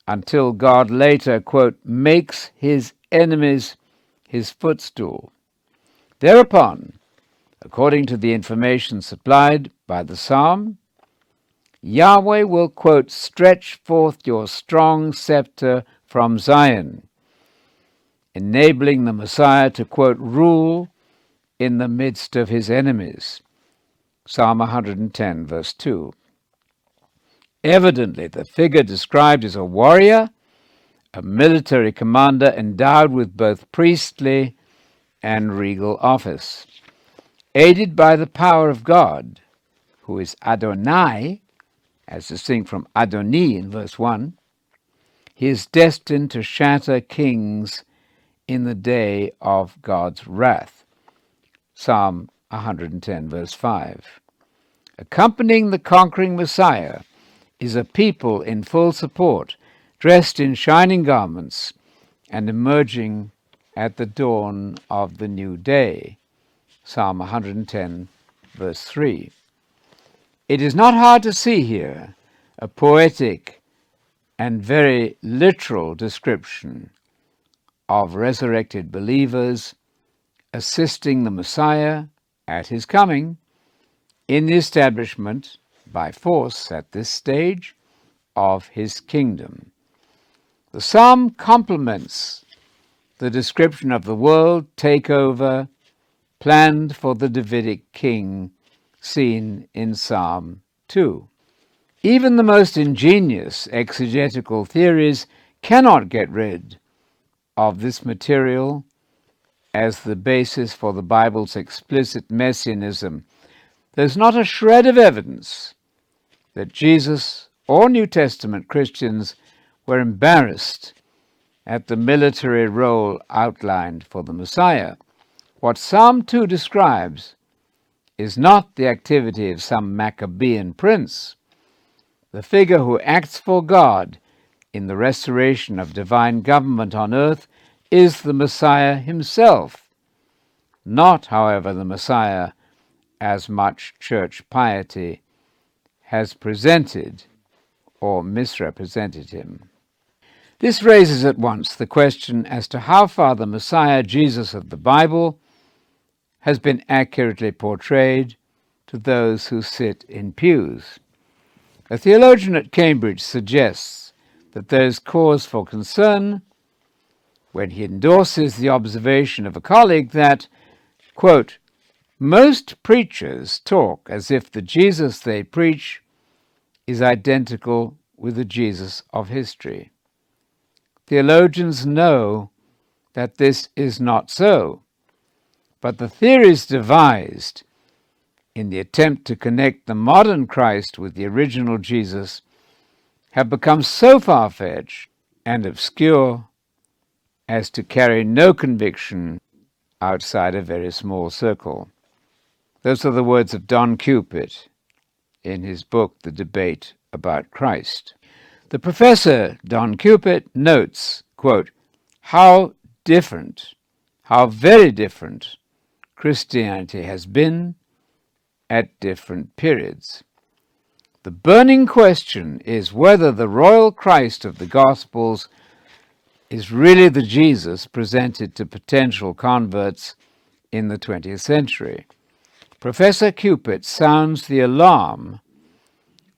until God later, quote, makes his enemies his footstool. Thereupon, according to the information supplied by the psalm, Yahweh will, quote, stretch forth your strong scepter from Zion, enabling the Messiah to, quote, rule in the midst of his enemies. Psalm 110, verse 2. Evidently, the figure described is a warrior, a military commander endowed with both priestly and regal office. Aided by the power of God, who is Adonai, as distinct from Adoni in verse 1, he is destined to shatter kings in the day of God's wrath. Psalm 110, verse 5. Accompanying the conquering Messiah is a people in full support, dressed in shining garments, and emerging at the dawn of the new day. Psalm 110, verse 3. It is not hard to see here a poetic and very literal description of resurrected believers assisting the Messiah at his coming in the establishment by force at this stage of his kingdom. The psalm complements the description of the world takeover planned for the Davidic king seen in Psalm 2. Even the most ingenious exegetical theories cannot get rid of this material as the basis for the Bible's explicit messianism. There's not a shred of evidence that Jesus or New Testament Christians were embarrassed at the military role outlined for the Messiah. What Psalm 2 describes is not the activity of some Maccabean prince. The figure who acts for God in the restoration of divine government on earth is the Messiah himself, not, however, the Messiah as much church piety has presented or misrepresented him. This raises at once the question as to how far the Messiah Jesus of the Bible has been accurately portrayed to those who sit in pews. A theologian at Cambridge suggests that there is cause for concern when he endorses the observation of a colleague that, quote, most preachers talk as if the Jesus they preach is identical with the Jesus of history. Theologians know that this is not so, but the theories devised in the attempt to connect the modern Christ with the original Jesus have become so far fetched and obscure as to carry no conviction outside a very small circle. Those are the words of Don Cupitt in his book, The Debate About Christ. The professor, Don Cupitt, notes, quote, how different, how very different Christianity has been at different periods. The burning question is whether the royal Christ of the Gospels is really the Jesus presented to potential converts in the 20th century. Professor Cupitt sounds the alarm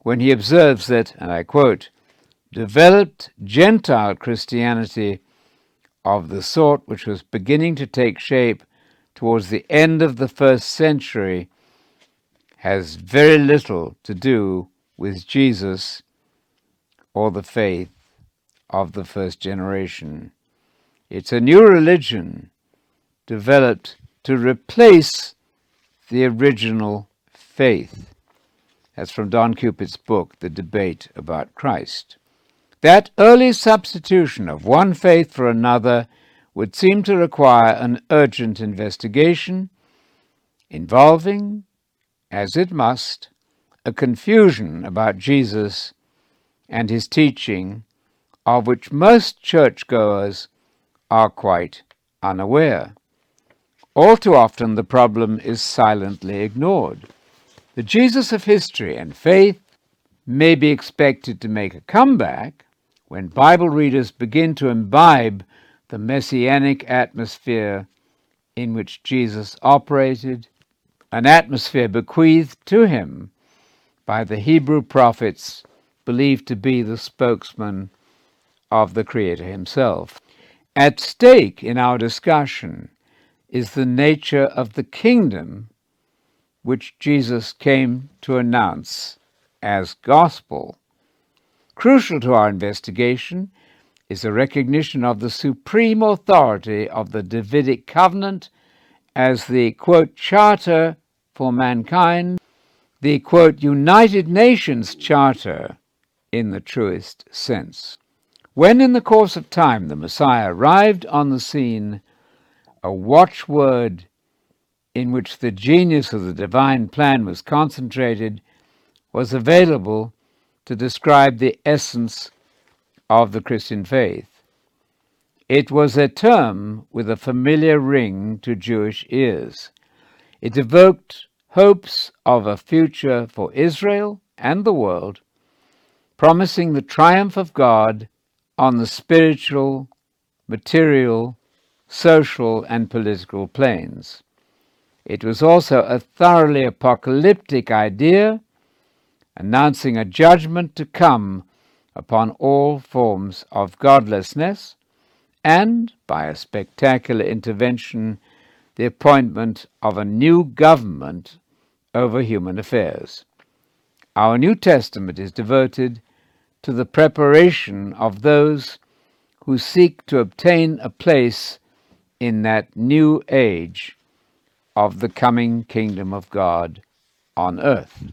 when he observes that, and I quote, developed Gentile Christianity of the sort which was beginning to take shape towards the end of the first century has very little to do with Jesus or the faith of the first generation. It's a new religion developed to replace the original faith. That's from Don Cupitt's book, The Debate About Christ. That early substitution of one faith for another would seem to require an urgent investigation involving, as it must, a confusion about Jesus and his teaching, of which most churchgoers are quite unaware. All too often, the problem is silently ignored. The Jesus of history and faith may be expected to make a comeback when Bible readers begin to imbibe the messianic atmosphere in which Jesus operated, an atmosphere bequeathed to him by the Hebrew prophets believed to be the spokesman of the Creator himself. At stake in our discussion is the nature of the kingdom which Jesus came to announce as gospel. Crucial to our investigation is a recognition of the supreme authority of the Davidic covenant as the quote, charter for mankind the quote, United Nations Charter in the truest sense. When in the course of time the Messiah arrived on the scene, a watchword in which the genius of the divine plan was concentrated was available to describe the essence of the Christian faith. It was a term with a familiar ring to Jewish ears. It evoked hopes of a future for Israel and the world, promising the triumph of God on the spiritual, material, social, and political planes. It was also a thoroughly apocalyptic idea, announcing a judgment to come upon all forms of godlessness, and, by a spectacular intervention, the appointment of a new government over human affairs. Our New Testament is devoted to the preparation of those who seek to obtain a place in that new age of the coming kingdom of God on earth.